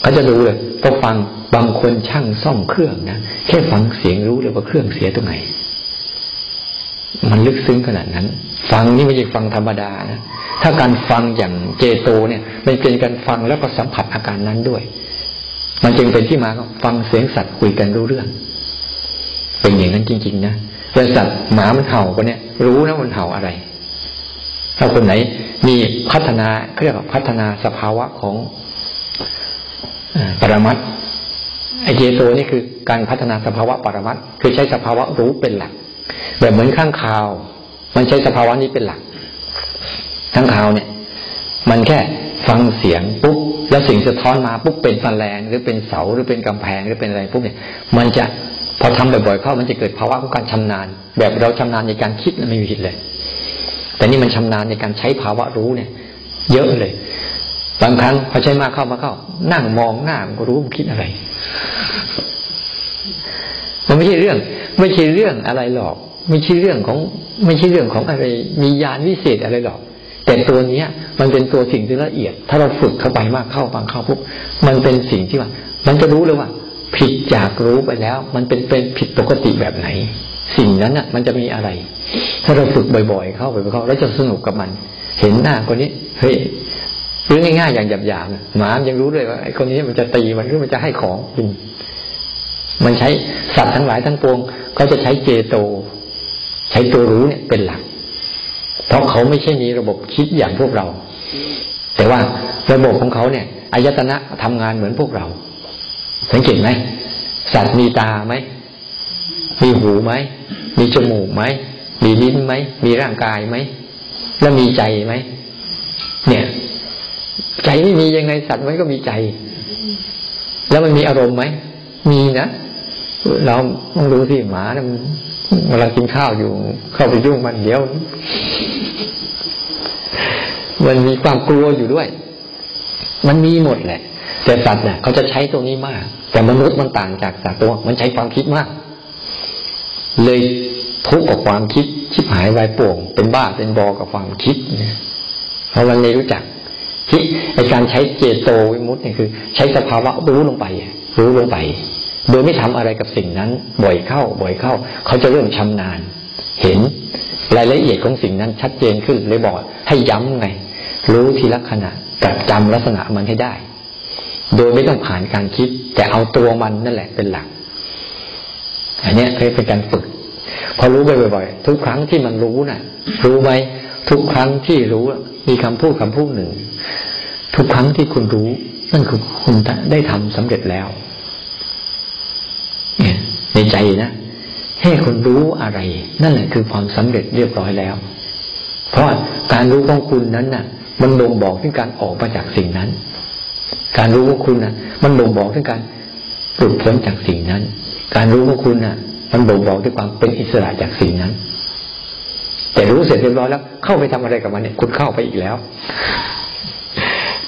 S1: เขาจะรู้เลยก็ฟังบางคนช่างซ่อมเครื่องนะแค่ฟังเสียงรู้เลยว่าเครื่องเสียตรงไหน มันลึกซึ้งขนาดนั้น ฟังนี่ไม่ใช่ฟังธรรมดานะถ้าการฟังอย่างเจโตเนี่ยมันเป็นการฟังแล้วก็สัมผัสอาการนั้นด้วย มันจึงเป็นที่มาฟังเสียงสัตว์คุยกันรู้เรื่อง เป็นอย่างนั้นจริง ๆ นะแต่สัตว์หมามันเห่าก็เนี่ย รู้นะมันเห่าอะไร ถ้าคนไหน มีพัฒนาเรียกว่าพัฒนาสภาวะของปรมัตไอเจโตนี่คือการพัฒนาสภาวะปรมัตคือใช้สภาวะรู้เป็นหลัก แบบเหมือนข้างคาว มันใช้สภาวะนี้เป็นหลักข้างคาวเนี่ย มันแค่ฟังเสียงปุ๊บแล้วสิ่งสะท้อนมาปุ๊บเป็นแมลงหรือเป็นเสาหรือเป็นกำแพงหรือเป็นอะไรปุ๊บเนี่ย มันจะพอทำบ่อยๆเข้ามันจะเกิดภาวะของการชำนาญ แบบเราชำนาญในการคิดไม่มีผิดเลย แต่นี่มันชำนาญในการใช้ภาวะรู้เนี่ย เยอะเลย บางครั้งพอใช้มากเข้ามาเข้า นั่งมองหน้ามันก็รู้มันคิดอะไร มันไม่ใช่เรื่อง ไม่ใช่เรื่องอะไรหรอก ไม่ใช่เรื่องของ ไม่ใช่เรื่องของอะไร มียานวิเศษอะไรหรอกแต่ตัวเนี้ย มันเป็นตัวสิ่งที่ละเอียด ถ้าเราฝึกเข้าไปมากเข้าบางเข้าปุ๊บมันเป็นสิ่งที่ว่า มันจะรู้เลยว่า ผิดจากรู้ไปแล้ว มันเป็นเป็นผิดปกติแบบไหน สิ่งนั้นน่ะ มันจะมีอะไร ถ้าเราฝึกบ่อยๆ เข้าไปเข้าแล้วจะสนุกกับมัน เห็นหน้าคนนี้เฮ้ยหรือง่ายๆอย่างหยาบๆหมายังรู้เลยว่าไอ้คนนี้มันจะตีมันหรือมันจะให้ของกินมันใช้สัตว์ทั้งหลายทั้งปวงเขาจะใช้เจโต ใช้ตัวรู้เนี่ยเป็นหลัก เพราะเขาไม่ใช่มีระบบคิดอย่างพวกเรา แต่ว่าระบบของเขาเนี่ยอายตนะทำงานเหมือนพวกเรา สังเกตไหมสัตว์มีตาไหมมีหูไหม มีจมูกไหม มีลิ้นไหม มีร่างกายไหม แล้วมีใจไหม เนี่ย ใจไม่มียังไงสัตว์มันก็มีใจ แล้วมันมีอารมณ์ไหม มีนะ เราต้องรู้สิหมานี่ยเวลากินข้าวอยู่ เข้าไปยุ่งมันเดี๋ยว มันมีความกลัวอยู่ด้วย มันมีหมดแหละ แต่สัตว์เนี่ยเขาจะใช้ตรงนี้มาก แต่มนุษย์มันต่างจากสัตว์ตัว มันใช้ความคิดมาก เลยทุกข์กับความคิดชิบหายวายป่วง เป็นบ้าเป็นบอกับความคิดเนี่ยเพราะมันไม่รู้จักที่ในการใช้เจโตวิมุตต์เนี่ยคือ ใช้สภาวะรู้ลงไป รู้ลงไป โดยไม่ทำอะไรกับสิ่งนั้น บ่อยเข้า บ่อยเข้า เขาจะเริ่มชำนาญ เห็นรายละเอียดของสิ่งนั้นชัดเจนขึ้นเลยบอกให้ย้ำไง รู้ทีละขณะกัดจำลักษณะมันให้ได้ โดยไม่ต้องผ่านการคิด แต่เอาตัวมันนั่นแหละเป็นหลัก อันนี้เคยเป็นการฝึก พอรู้บ่อยๆทุกครั้งที่มันรู้น่ะ รู้ไหมทุกครั้งที่รู้มีคำพูดคำพูดหนึ่ง ทุกครั้งที่คุณรู้นั่นคือคุณได้ทำสำเร็จแล้วในใจนะให้คุณรู้อะไร นั่นแหละคือความสำเร็จเรียบร้อยแล้ว เพราะการรู้ของคุณนั้นน่ะ มันบ่งบอกถึงการออกมาจากสิ่งนั้น การรู้ของคุณน่ะ มันบ่งบอกถึงการหลุดพ้นจากสิ่งนั้น การรู้ของคุณน่ะ มันบ่งบอกถึงความเป็นอิสระจากสิ่งนั้น แต่รู้เสร็จเรียบร้อยแล้ว เข้าไปทำอะไรกับมันเนี่ย คุณเข้าไปอีกแล้ว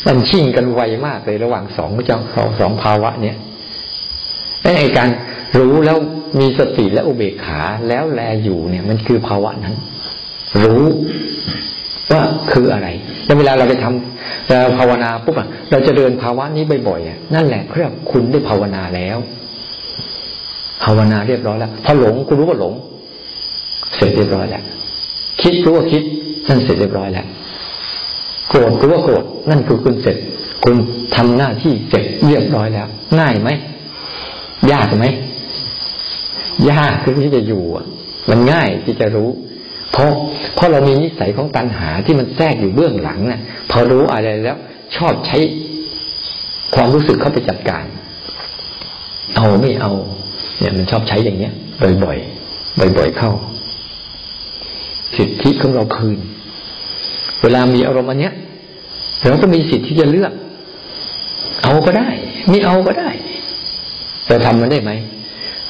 S1: มันชิ่งกันไวมากเลยระหว่างสองเจ้าสองสองภาวะ เนี่ยไอ้การรู้แล้วมีสติและอุเบกขาแล้วแลอยู่เนี่ย มันคือภาวะนั้น รู้ว่าคืออะไร แล้วเวลาเราไปทำเราภาวนาปุ๊บอะเราจะเดินภาวะนี้บ่อยๆนั่นแหละเรียกคุณได้ภาวนาแล้ว ภาวนาเรียบร้อยแล้วพอหลงคุณรู้ว่าหลง เสร็จเรียบร้อยแล้วคิดรู้ว่าคิดนั่นเสร็จเรียบร้อยแล้วโกรธรู้ว่าโกรธนั่นคือคุณเสร็จ คุณทำหน้าที่เสร็จเรียบร้อยแล้ว ง่ายไหมยากไหมยากที่จะอยู่มันง่ายที่จะรู้ เพราะเพราะเรามีนิสัยของตัณหาที่มันแทรกอยู่เบื้องหลังนะ่ะ พอรู้อะไรแล้ว ชอบใช้ความรู้สึกเข้าไปจัดการ เอาไม่เอา เนี่ยมันชอบใช้อย่างเนี้ยบ่อยๆบ่อย ๆเข้า สิทธิของเราคืน เวลามีอารมณ์อันเนี้ยเราก็มีสิทธิ์ที่จะเลือก เอาก็ได้ ไม่เอาก็ได้แต่ทำมันได้ไหม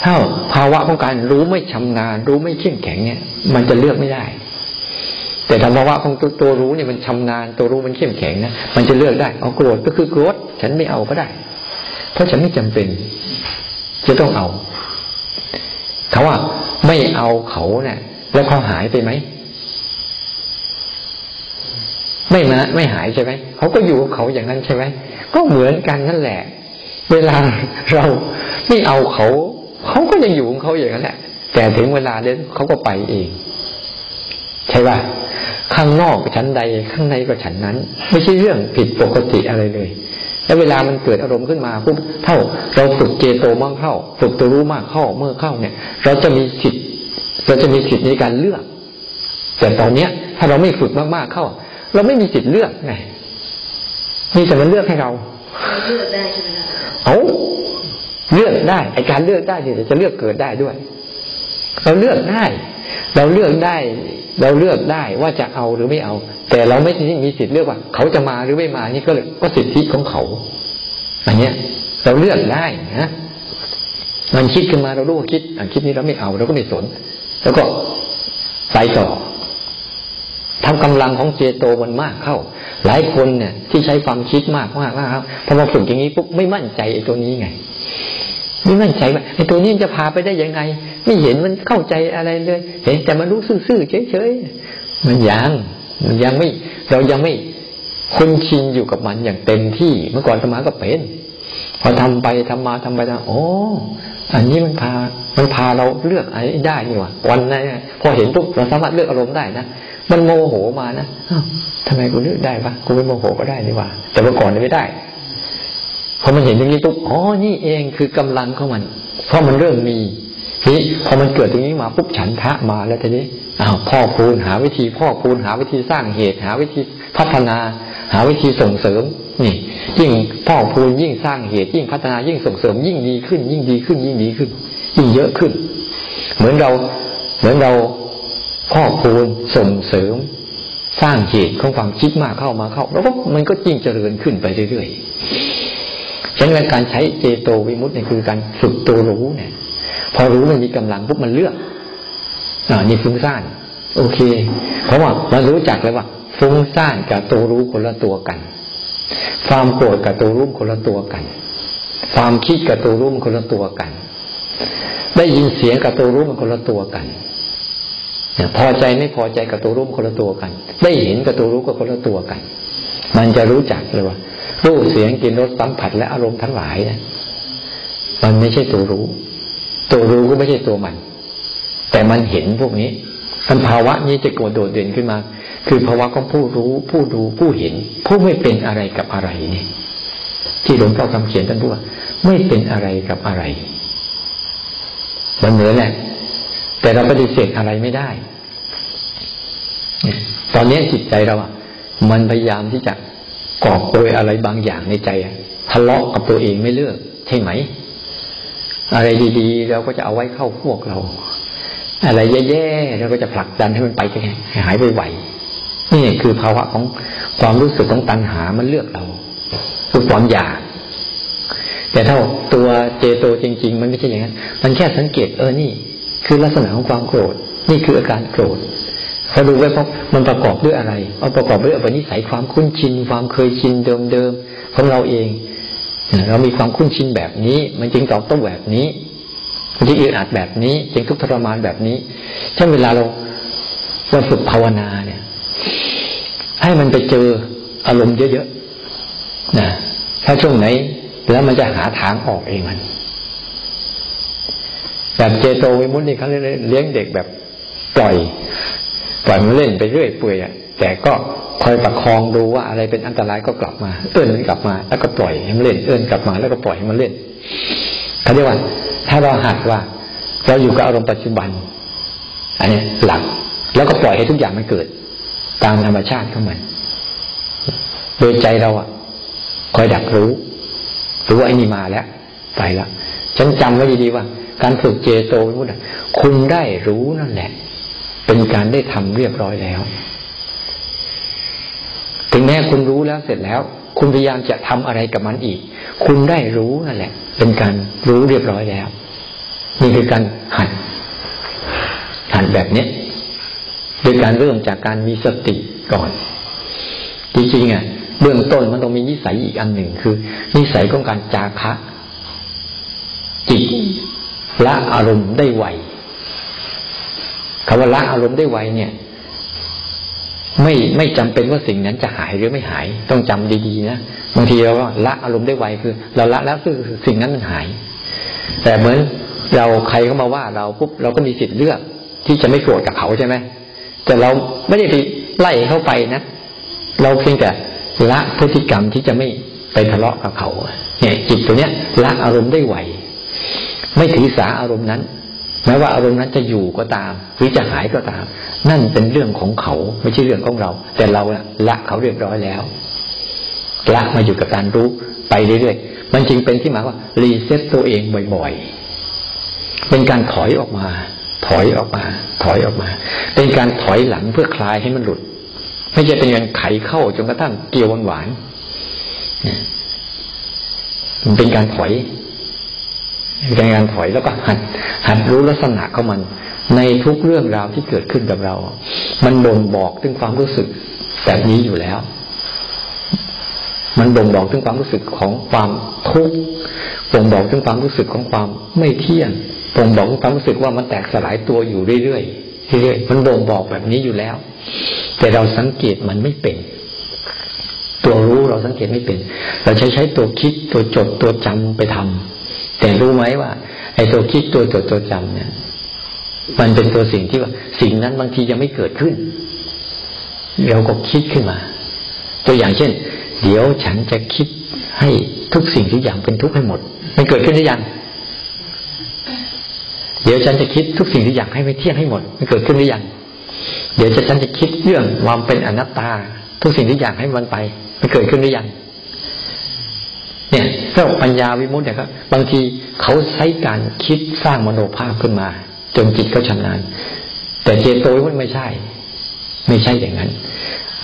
S1: ถ้าภาวะของการรู้ไม่ชำนาญ รู้ไม่เข้มแข็งเนี่ย มันจะเลือกไม่ได้ แต่ธรรมภาวะของตัวตัวรู้เนี่ยมันชำนาญตัวรู้มันเข้มแข็งนะมันจะเลือกได้เอาโกรธก็คือโกรธฉันไม่เอาก็ได้ เพราะฉันไม่จำเป็น จะต้องเอา เขาอะไม่เอาเขาเนี่ยแล้วเขาหายไปไหมไม่มาไม่หายใช่ไหมเขาก็อยู่เขาอย่างนั้นใช่ไหมก็เหมือนกันนั่นแหละ เวลาเราไม่เอาเขาเขาก็ยังอยู่ของเขาอย่างนั้นแหละ แต่ถึงเวลาเล่นเขาก็ไปเอง ใช่ป่ะข้างนอกชั้นใดข้างในก็ฉันนั้น ไม่ใช่เรื่องผิดปกติอะไรเลย แล้วเวลามันเกิดอารมณ์ขึ้นมาปุ๊บเท่าเราฝึกเจโตมากเข้า ฝึกตัวรู้มากเข้าเมื่อเข้าเนี่ย เราจะมีสิทธิ์เราจะมีสิทธิ์ในการเลือก แต่ตอนเนี้ย ถ้าเราไม่ฝึกมากๆเข้า เราไม่มีสิทธิ์เลือกไงมีแต่มันเลือกให้เรา
S2: เลือกได้ใช่ไหมคะ
S1: เอาเลือกได้ไอการเลือกได้เนี่ยจะเลือกเกิดได้ด้วย เราเลือกได้ เราเลือกได้ เราเลือกได้ว่าจะเอาหรือไม่เอา แต่เราไม่มีสิทธิ์เลือกว่า เขาจะมาหรือไม่มานี่ก็เลยก็สิทธิของเขา อันเนี้ย เราเลือกได้นะมันคิดขึ้นมาเรารู้ว่าคิดอันคิดนี้เราไม่เอาเราก็ไม่สน แล้วก็ไปต่อทำกำลังของเจโตมันมากเข้า หลายคนเนี่ยที่ใช้ความคิดมากมากมากครับพอมาฝึกอย่างนี้ปุ๊บไม่มั่นใจไอ้ตัวนี้ไง ไม่มั่นใจว่าไอ้ตัวนี้จะพาไปได้ยังไง ไม่เห็นมันเข้าใจอะไรเลย เห็นแต่มันรู้ซื่อๆเฉยๆมันยัง ยังไม่เรายังไม่คุ้นชินอยู่กับมันอย่างเต็มที่เมื่อก่อนสมาก็เป็น พอทำไปทำมาทำไปทำโอ้อันนี้มันพา มันพาเราเลือกอะไรได้นี่วะวันนั้นพอเห็นปุ๊บเราสามารถเลือกอารมณ์ได้นะมันโมโหมานะทำไมกูเลือกได้ปะกูไม่โมโหก็ได้นี่ว่าแต่เมื่อก่อนไม่ได้พอมันเห็นอย่างนี้ปุ๊บอ๋อนี่เองคือกำลังของมัน เพราะมันเริ่มมีนี่พอมันเกิดตรงนี้มาปุ๊บฉันทะมาแล้วทีนี้ อ้าวพ่อคูณหาวิธีพ่อคูณหาวิธีสร้างเหตุ หาวิธีพัฒนา หาวิธีส่งเสริม นี่ ยิ่งพ่อคูณยิ่งสร้างเหตุ ยิ่งพัฒนายิ่งส่งเสริม ยิ่งดีขึ้น ยิ่งดีขึ้น ยิ่งดีขึ้น ยิ่งเยอะขึ้น เหมือนเรา เหมือนเราพ่อคูณส่งเสริม สร้างเหตุของความคิดมากเข้ามาเข้า แล้วก็มันก็ยิ่งเจริญขึ้นไปเรื่อยๆฉะนั้นการใช้เจโตวิมุตต์เนี่ยคือการฝึกตัวรู้เนี่ย พอรู้มันมีกำลังปุ๊บมันเลือก อ่านี่ฟุ้งซ่าน โอเค เพราะว่ามันรู้จักเลยว่า ฟุ้งซ่านกับตัวรู้คนละตัวกัน ความโกรธกับตัวรู้คนละตัวกัน ความคิดกับตัวรู้มันคนละตัวกัน ได้ยินเสียงกับตัวรู้มันคนละตัวกันพอใจไม่พอใจกับตัวรู้คนละตัวกัน ได้เห็นกับตัวรู้ก็คนละตัวกัน มันจะรู้จักเลยว่ารูปเสียงกลิ่นรสสัมผัสและอารมณ์ทั้งหลายนะมันไม่ใช่ตัวรู้ ตัวรู้ก็ไม่ใช่ตัวมัน แต่มันเห็นพวกนี้มันภาวะนี้จะโดดเด่นขึ้นมา คือภาวะของผู้รู้ผู้ดูผู้เห็น ผู้ไม่เป็นอะไรกับอะไรนี่ ที่หลวงพ่อคำเขียนท่านพูดว่าไม่เป็นอะไรกับอะไร มันเหมือนแหละ แต่เราปฏิเสธอะไรไม่ได้ ตอนนี้จิตใจเราอะ มันพยายามที่จะกอบโกยอะไรบางอย่างในใจทะเลาะกับตัวเองไม่เลือกใช่ไหม อะไรดี ๆ เราก็จะเอาไว้เข้าพวกเรา อะไรแย่ๆเราก็จะผลักดันให้มันไปหายไปไหวนี่คือภาวะของความรู้สึกของตัณหามันเลือกเราคือความอยาก แต่ถ้าตัวเจโตจริง ๆ มันไม่ใช่อย่างนั้นมันแค่สังเกตเออนี่ คือลักษณะของความโกรธ นี่คืออาการโกรธเขาดูไว้เพราะมันประกอบด้วยอะไรเอาประกอบด้วยอุปนิสัยความคุ้นชิน ความเคยชินเดิมๆของเราเอง เรามีความคุ้นชินแบบนี้ มันจึงตอบโต้แบบนี้ มันจึงอึดอัดแบบนี้จึงทุกข์ทรมานแบบนี้ถ้าเวลาเราเราฝึกภาวนาเนี่ย ให้มันไปเจออารมณ์เยอะๆนะถ้าช่วงไหน แล้วมันจะหาทางออกเองมัน แบบเจโตวิมุตติเขาเลี้ยงเด็กแบบปล่อยปล่อยมันเล่นไปเรื่อยเปื่อยแต่ก็คอยประคองดูว่าอะไรเป็นอันตรายก็กลับมา เอื้อนมันกลับมา แล้วก็ปล่อยให้มันเล่นเอื้อนกลับมาแล้วก็ปล่อยให้มันเล่น เขาเรียกว่า ถ้าเราหัดว่า เราอยู่กับอารมณ์ปัจจุบัน อันนี้หลัก แล้วก็ปล่อยให้ทุกอย่างมันเกิด ตามธรรมชาติของมัน โดยใจเราอะคอยดักรู้ รู้ว่าไอ้นี่มาแล้ว ไปแล้วฉันจำไว้ดีๆว่า การฝึกเจโตวิมุตติคุณได้รู้นั่นแหละ เป็นการได้ทำเรียบร้อยแล้ว ถึงแม้คุณรู้แล้วเสร็จแล้ว คุณพยายามจะทำอะไรกับมันอีก คุณได้รู้นั่นแหละ เป็นการรู้เรียบร้อยแล้ว นี่คือการหัดหัดแบบนี้โดยการเริ่มจากการมีสติก่อน จริงๆอะเบื้องต้นมันต้องมีนิสัยอีกอันหนึ่งคือ นิสัยของการจาคะจิตละอารมณ์ได้ไวคำว่าละอารมณ์ได้ไวเนี่ย ไม่ไม่จำเป็นว่าสิ่งนั้นจะหายหรือไม่หาย ต้องจำดีๆนะบางทีเราก็ละอารมณ์ได้ไวคือ เราละแล้วคือสิ่งนั้นมันหาย แต่เหมือนเราใครก็มาว่าเราปุ๊บเราก็มีสิทธิ์เลือกที่จะไม่โกรธกับเขาใช่ไหมแต่เราไม่ได้ไปไล่เข้าไปนะเราเพียงแต่ละพฤติกรรมที่จะไม่ไปทะเลาะกับเขาเนี่ยจิตตัวเนี้ยละอารมณ์ได้ไวไม่ถือสาอารมณ์นั้นแม้ว่าอารมณ์นั้นจะอยู่ก็ตาม หรือจะหายก็ตาม นั่นเป็นเรื่องของเขาไม่ใช่เรื่องของเรา แต่เราละเขาเรียบร้อยแล้วละมาอยู่กับการรู้ไปเรื่อยๆมันจึงเป็นที่หมายว่า รีเซ็ตตัวเองบ่อยๆ เป็นการถอยออกมา ถอยออกมา ถอยออกมา เป็นการถอยหลังเพื่อคลายให้มันหลุด ไม่ใช่เป็นการไขเข้าจนกระทั่งเกี่ยวหวานมันเป็นการถอยเป็นการถอยแล้วก็หัดหัดรู้ลักษณะของมัน ในทุกเรื่องราวที่เกิดขึ้นกับเรา มันบ่งบอกถึงความรู้สึกแบบนี้อยู่แล้ว มันบ่งบอกถึงความรู้สึกของความทุกข์บ่งบอกถึงความรู้สึกของความไม่เที่ยงบ่งบอกถึงความรู้สึกว่ามันแตกสลายตัวอยู่เรื่อยๆเรื่อยๆมันบ่งบอกแบบนี้อยู่แล้ว แต่เราสังเกตมันไม่เป็น ตัวรู้เราสังเกตไม่เป็น เราใช้ใช้ตัวคิดตัวจดตัวจำไปทำแต่รู้ไหมว่า ไอ้ตัวคิดตัวจดตัวจำเนี่ย มันเป็นตัวสิ่งที่ว่าสิ่งนั้นบางทียังไม่เกิดขึ้นเราก็คิดขึ้นมา ตัวอย่างเช่น เดี๋ยวฉันจะคิดให้ทุกสิ่งทุกอย่างเป็นทุกข์ให้หมด มันเกิดขึ้นหรือยัง เดี๋ยวฉันจะคิดทุกสิ่งทุกอย่างให้ไม่เที่ยงให้หมด มันเกิดขึ้นหรือยัง เดี๋ยวจะฉันจะคิดเรื่องความเป็นอนัตตา ทุกสิ่งทุกอย่างให้มันไป มันเกิดขึ้นหรือยัง เนี่ยเจ้าปัญญาวิมุตต์เนี่ยครับบางทีเขาใช้การคิดสร้างมโนภาพขึ้นมา จนจิตเขาชำนาญ แต่เจโตวิมุตต์ไม่ใช่ ไม่ใช่อย่างนั้น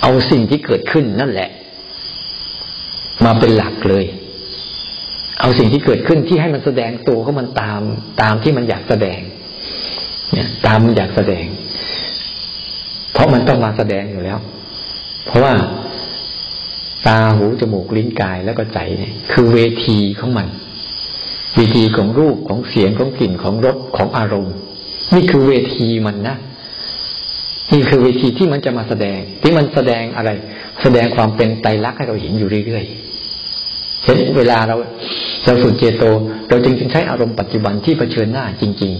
S1: เอาสิ่งที่เกิดขึ้นนั่นแหละ มาเป็นหลักเลย เอาสิ่งที่เกิดขึ้นที่ให้มันแสดงตัวก็มันตาม ตามที่มันอยากแสดง เนี่ย ตามมันอยากแสดง เพราะมันต้องมาแสดงอยู่แล้ว เพราะว่าตาหูจมูกลิ้นกายแล้วก็ใจเนี่ย คือเวทีของมันเวทีของรูปของเสียงของกลิ่นของรสของอารมณ์ นี่คือเวทีมันนะนี่คือเวทีที่มันจะมาแสดง ที่มันแสดงอะไร แสดงความเป็นไตรลักษณ์ให้เราเห็นอยู่เรื่อยๆเห็นเวลาเราเราฝึกเจโต เราจึงใช้อารมณ์ปัจจุบันที่เผชิญหน้าจริง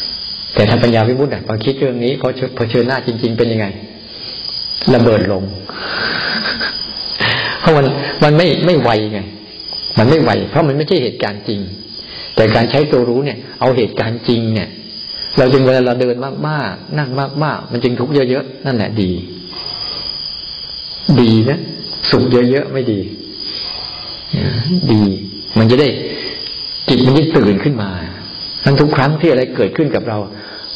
S1: ๆ แต่ถ้าปัญญาวิมุตติพอคิดเรื่องนี้พอเผชิญหน้าจริง ๆ เป็นยังไงระเบิดลง เพราะมันมันไม่ไม่ไวไง มันไม่ไวเพราะมันไม่ใช่เหตุการณ์จริง แต่การใช้ตัวรู้เนี่ย เอาเหตุการณ์จริงเนี่ย เราจึงเวลาเราเดินมากๆ นั่งมากๆ มันจึงทุกข์เยอะๆ นั่นแหละดี ดีนะ สุขเยอะๆ ไม่ดี ดี มันจะได้จิตมันจะตื่นขึ้นมาทั้นทุกครั้งที่อะไรเกิดขึ้นกับเรา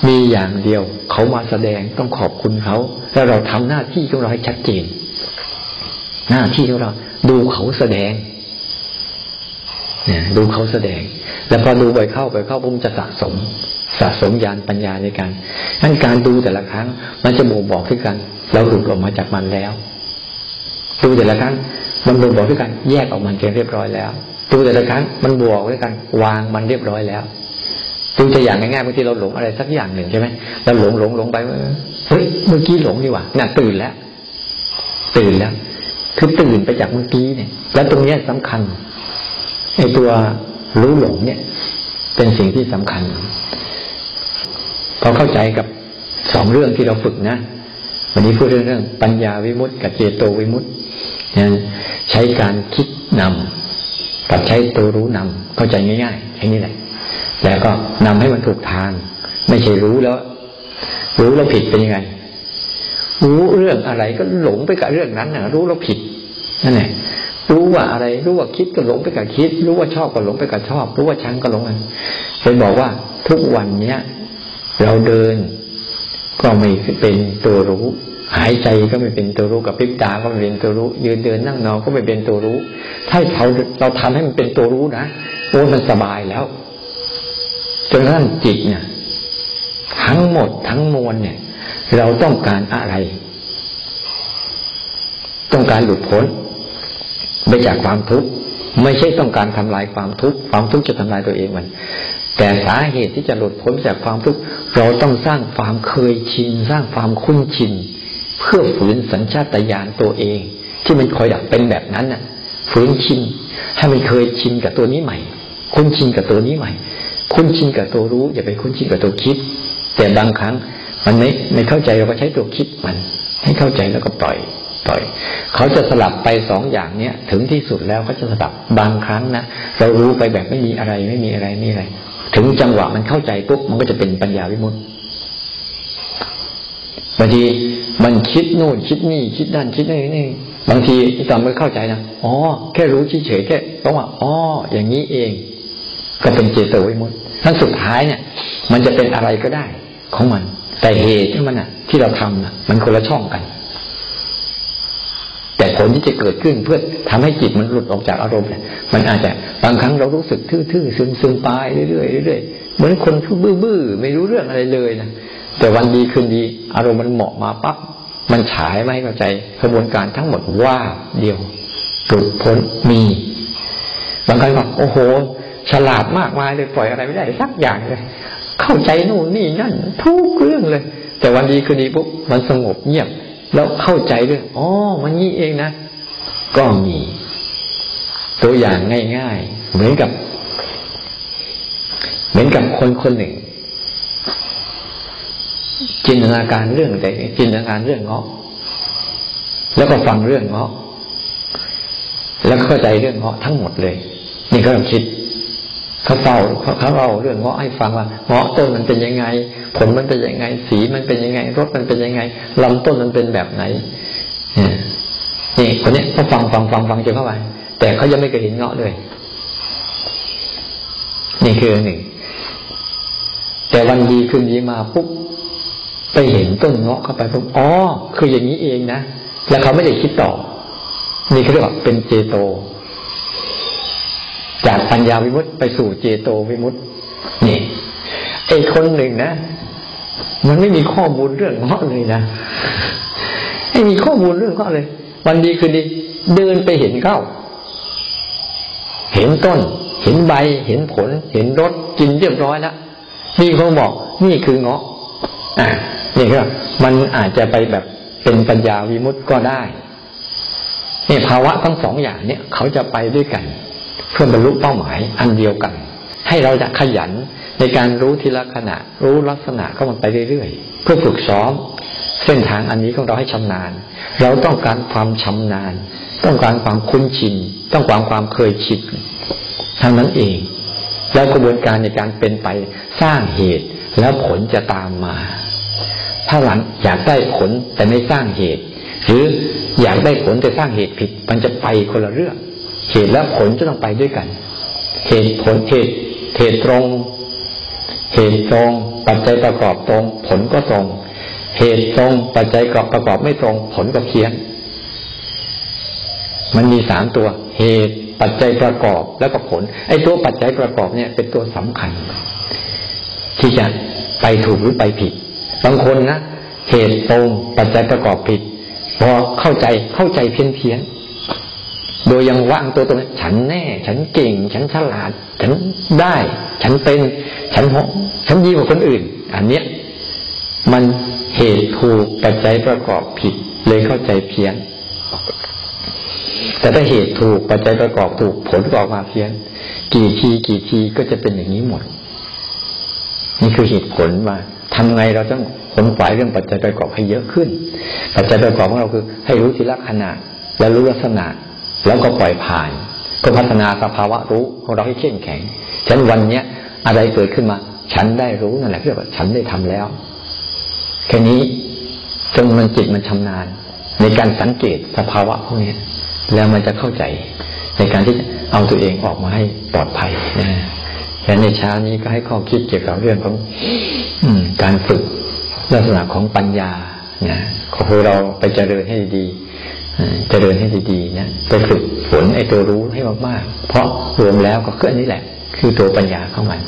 S1: มีอย่างเดียว เขามาแสดงต้องขอบคุณเขา แล้วเราทำหน้าที่ของเราให้ชัดเจน หน้าที่ของเรา ดูเขาแสดงเนี่ยดูเขาแสดง แล้วพอดูไปเข้าไปเข้าพุ่มจะสะสม สะสมญาณปัญญาในการนั่นการดูแต่ละครั้ง มันจะบ่งบอกที่กัน เราหลุดออกมาจากมันแล้ว ดูแต่ละครั้ง มันบ่งบอกที่กันแยกออกมันเรียบร้อยแล้ว ดูแต่ละครั้ง มันบวกด้วยกันวางมันเรียบร้อยแล้วดูตัวอย่างง่ายๆบางทีเราหลงอะไรสักอย่างหนึ่งใช่ไหมเราหลงหลงหลงไปเฮ้ยเมื่อกี้หลงดีกว่าน่ะตื่นแล้วตื่นแล้วคือตื่นไปจากเมื่อกี้เนี่ย แล้วตรงนี้สำคัญไอ้ตัวรู้หลงเนี่ย เป็นสิ่งที่สำคัญ พอเข้าใจกับสองเรื่องที่เราฝึกนะ วันนี้พูดเรื่องเรื่อง ปัญญาวิมุตติกับเจโตวิมุตติใช้การคิดนำกับใช้ตัวรู้นำเข้าใจง่ายๆแค่นี้แหละ แล้วก็นำให้มันถูกทาง ไม่ใช่รู้แล้ว รู้แล้วผิดเป็นยังไง รู้เรื่องอะไรก็หลงไปกับเรื่องนั้นนะรู้แล้วผิดนั่นแหละรู้ว่าอะไร รู้ว่าคิดก็หลงไปกับคิด รู้ว่าชอบก็หลงไปกับชอบ รู้ว่าชังก็หลงกันไปบอกว่าทุกวันเนี้ย เราเดินก็ไม่เป็นตัวรู้ หายใจก็ไม่เป็นตัวรู้กับพิบตาก็ไม่เป็นตัวรู้ ยืนเดินนั่งนอนก็ไม่เป็นตัวรู้ ถ้าเราเราทำให้มันเป็นตัวรู้นะโอ้มันสบายแล้วจนกระทั่งจิตเนี่ย ทั้งหมดทั้งมวลเนี่ย เราต้องการอะไร ต้องการหลุดพ้นไปจากความทุกข์ไม่ใช่ต้องการทำลายความทุกข์ความทุกข์จะทำลายตัวเองมัน แต่สาเหตุที่จะหลุดพ้นจากความทุกข์เราต้องสร้างความเคยชิน สร้างความคุ้นชิน เพื่อฝืนสัญชาตญาณตัวเอง ที่มันคอยอยากเป็นแบบนั้นน่ะ ฝืนชินให้มันเคยชินกับตัวนี้ใหม่ คุ้นชินกับตัวนี้ใหม่ คุ้นชินกับตัวรู้ อย่าไปคุ้นชินกับตัวคิด แต่บางครั้งมันไม่ไม่เข้าใจเราก็ใช้ตัวคิดมัน ให้เข้าใจแล้วก็ปล่อยปล่อย เขาจะสลับไปสองอย่างเนี้ยถึงที่สุดแล้วก็จะสลับบางครั้งนะเรารู้ไปแบบไม่มีอะไรไม่มีอะไรไม่อะไร ถึงจังหวะมันเข้าใจปุ๊บมันก็จะเป็นปัญญาวิมุตติบางทีมันคิดนู่นคิดนี่ คิดนั่นคิดนี่นี่บางทีตอนไม่เข้าใจนะอ๋อแค่รู้เฉยแค่ต้องว่าอ๋ออย่างนี้เอง ก็เป็นเจโตวิมุตติทั้งสุดท้ายเนี่ย มันจะเป็นอะไรก็ได้ของมัน แต่เหตุที่มันอะ ที่เราทำอะ มันคนละช่องกัน แต่ผลที่จะเกิดขึ้นเพื่อทำให้จิตมันหลุดออกจากอารมณ์เนี่ยมันอาจจะบางครั้งเรารู้สึกทื่อๆซึมๆไปเรื่อยๆเรื่อยๆเหมือนคนบื้อๆไม่รู้เรื่องอะไรเลยนะแต่วันดีคืนดี อารมณ์มันเหมาะมาปั๊บมันฉายไม่เข้าใจกระบวนการทั้งหมดว่าเดียวหลุดพ้นมีบางครั้งบอกโอ้โห ฉลาดมากมายเลยปล่อยอะไรไม่ได้สักอย่างเลย เข้าใจนู่นนี่นั่นทุกเรื่องเลย แต่วันดีคืนดีปุ๊บมันสงบเงียบ แล้วเข้าใจเรื่องอ๋อมันนี่เองนะ ก็มี ตัวอย่างง่าย ๆ เหมือนกับ เหมือนกับคนคนหนึ่ง จินตนาการเรื่องแต่จินตนาการเรื่องเงาะแล้วก็ฟังเรื่องเงาะแล้วเข้าใจเรื่องเงาะทั้งหมดเลย นี่ก็ต้องคิด เขาเฝ้าเขาเขาเล่าเรื่องเงาะให้ฟังว่าเงาะต้นมันเป็นยังไง ผลมันเป็นยังไง สีมันเป็นยังไงรสมันเป็นยังไงลำต้นมันเป็นแบบไหนนี่คนนี้เขาฟังฟังฟังฟังจนเข้าไปแต่เขายังไม่เคยเห็นเงาะเลย นี่คือหนึ่งแต่วันดีคืนดีมาปุ๊บไปเห็นต้นเงาะเข้าไปปุ๊บอ๋อคืออย่างนี้เองนะแล้วเขาไม่ได้คิดต่อ นี่เขาเรียกว่าเป็นเจโต จากปัญญาวิมุตติไปสู่เจโตวิมุตตินี่ไอคนหนึ่งนะ มันไม่มีข้อมูลเรื่องเงาะเลยนะไม่มีข้อมูลเรื่องเงาะเลย วันดีคือดีเดินไปเห็นเข้า เห็นต้น เห็นใบ เห็นผล เห็นรสกินเรียบร้อยแล้วนี่เขาบอก นี่คือเงาะอ่านี่ครับมันอาจจะไปแบบเป็นปัญญาวิมุตติก็ได้เนี่ยภาวะทั้งสองอย่างเนี่ย เขาจะไปด้วยกัน เพื่อบรรลุเป้าหมายอันเดียวกัน ให้เราจะขยันในการรู้ทีละขณะ รู้ลักษณะก็มันไปเรื่อยๆ เพื่อฝึกซ้อม เส้นทางอันนี้ของเราให้ชำนาญ เราต้องการความชำนาญ ต้องการความคุ้นชิน ต้องการความเคยชินทั้งนั้นเอง แล้วกระบวนการในการเป็นไปสร้างเหตุแล้วผลจะตามมา ถ้าหลังอยากได้ผลแต่ไม่สร้างเหตุ หรืออยากได้ผลแต่สร้างเหตุผิด มันจะไปคนละเรื่อง เหตุและผลจะต้องไปด้วยกัน เหตุผลเหตุเหตุตรง เหตุตรง ปัจจัยประกอบตรง ผลก็ตรง เหตุตรง ปัจจัยประกอบประกอบไม่ตรง ผลก็เพี้ยน มันมีสามตัว เหตุปัจจัยประกอบแล้วก็ผล ไอ้ตัวปัจจัยประกอบเนี่ย เป็นตัวสำคัญ ที่จะไปถูกหรือไปผิด บางคนนะเหตุตรงปัจจัยประกอบผิดพอเข้าใจเข้าใจเพี้ยนเพี้ยน โดยยังวางตัวตรงฉันแน่ ฉันเก่ง ฉันฉลาด ฉันได้ ฉันเป็น ฉันหกฉันดีกว่าคนอื่น อันเนี้ยมันเหตุถูกปัจจัยประกอบผิด เลยเข้าใจเพี้ยน แต่ถ้าเหตุถูกปัจจัยประกอบถูกผลก็ออกมาเพี้ยน กี่ทีกี่ทีก็จะเป็นอย่างนี้หมด นี่คือเหตุผลว่าทำไงเราต้องขนขวายเรื่องปัจจัยประกอบให้เยอะขึ้น ปัจจัยประกอบของเราคือ ให้รู้ทีละขณะและรู้ลักษณะ แล้วก็ปล่อยผ่าน ก็พัฒนาสภาวะรู้ของเราให้เข้มแข็งฉันวันเนี้ยอะไรเกิดขึ้นมา ฉันได้รู้นั่นแหละเรียกว่าฉันได้ทำแล้ว แค่นี้จนมันจิตมันชำนาญ ในการสังเกตสภาวะพวกนี้แล้วมันจะเข้าใจ ในการที่เอาตัวเองออกมาให้ปลอดภัยนะและในเช้านี้ก็ให้ข้อคิดเกี่ยวกับเรื่องของอการฝึกลักษณะของปัญญานะขอให้เราไปเจริญให้ดี เจริญให้ดีๆนะไปฝึกฝนไอ้ตัวรู้ให้มากๆ เพราะรวมแล้วก็คืออันนี้แหละ คือตัวปัญญาเข้ามัน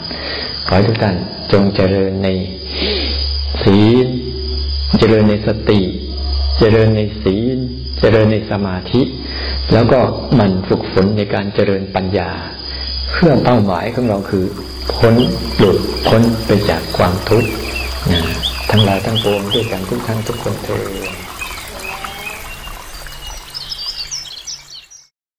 S1: ขอให้ทุกท่านจงเจริญในศีล เจริญในสติ เจริญในศีล เจริญในสมาธิ แล้วก็มันฝึกฝนในการเจริญปัญญาเพื่อเป้าหมายของเราคือพ้นหลุดพ้นไปจากความทุกข์ทั้งหลายทั้งปวงด้วยกันทุกท่านทุกคนเถิด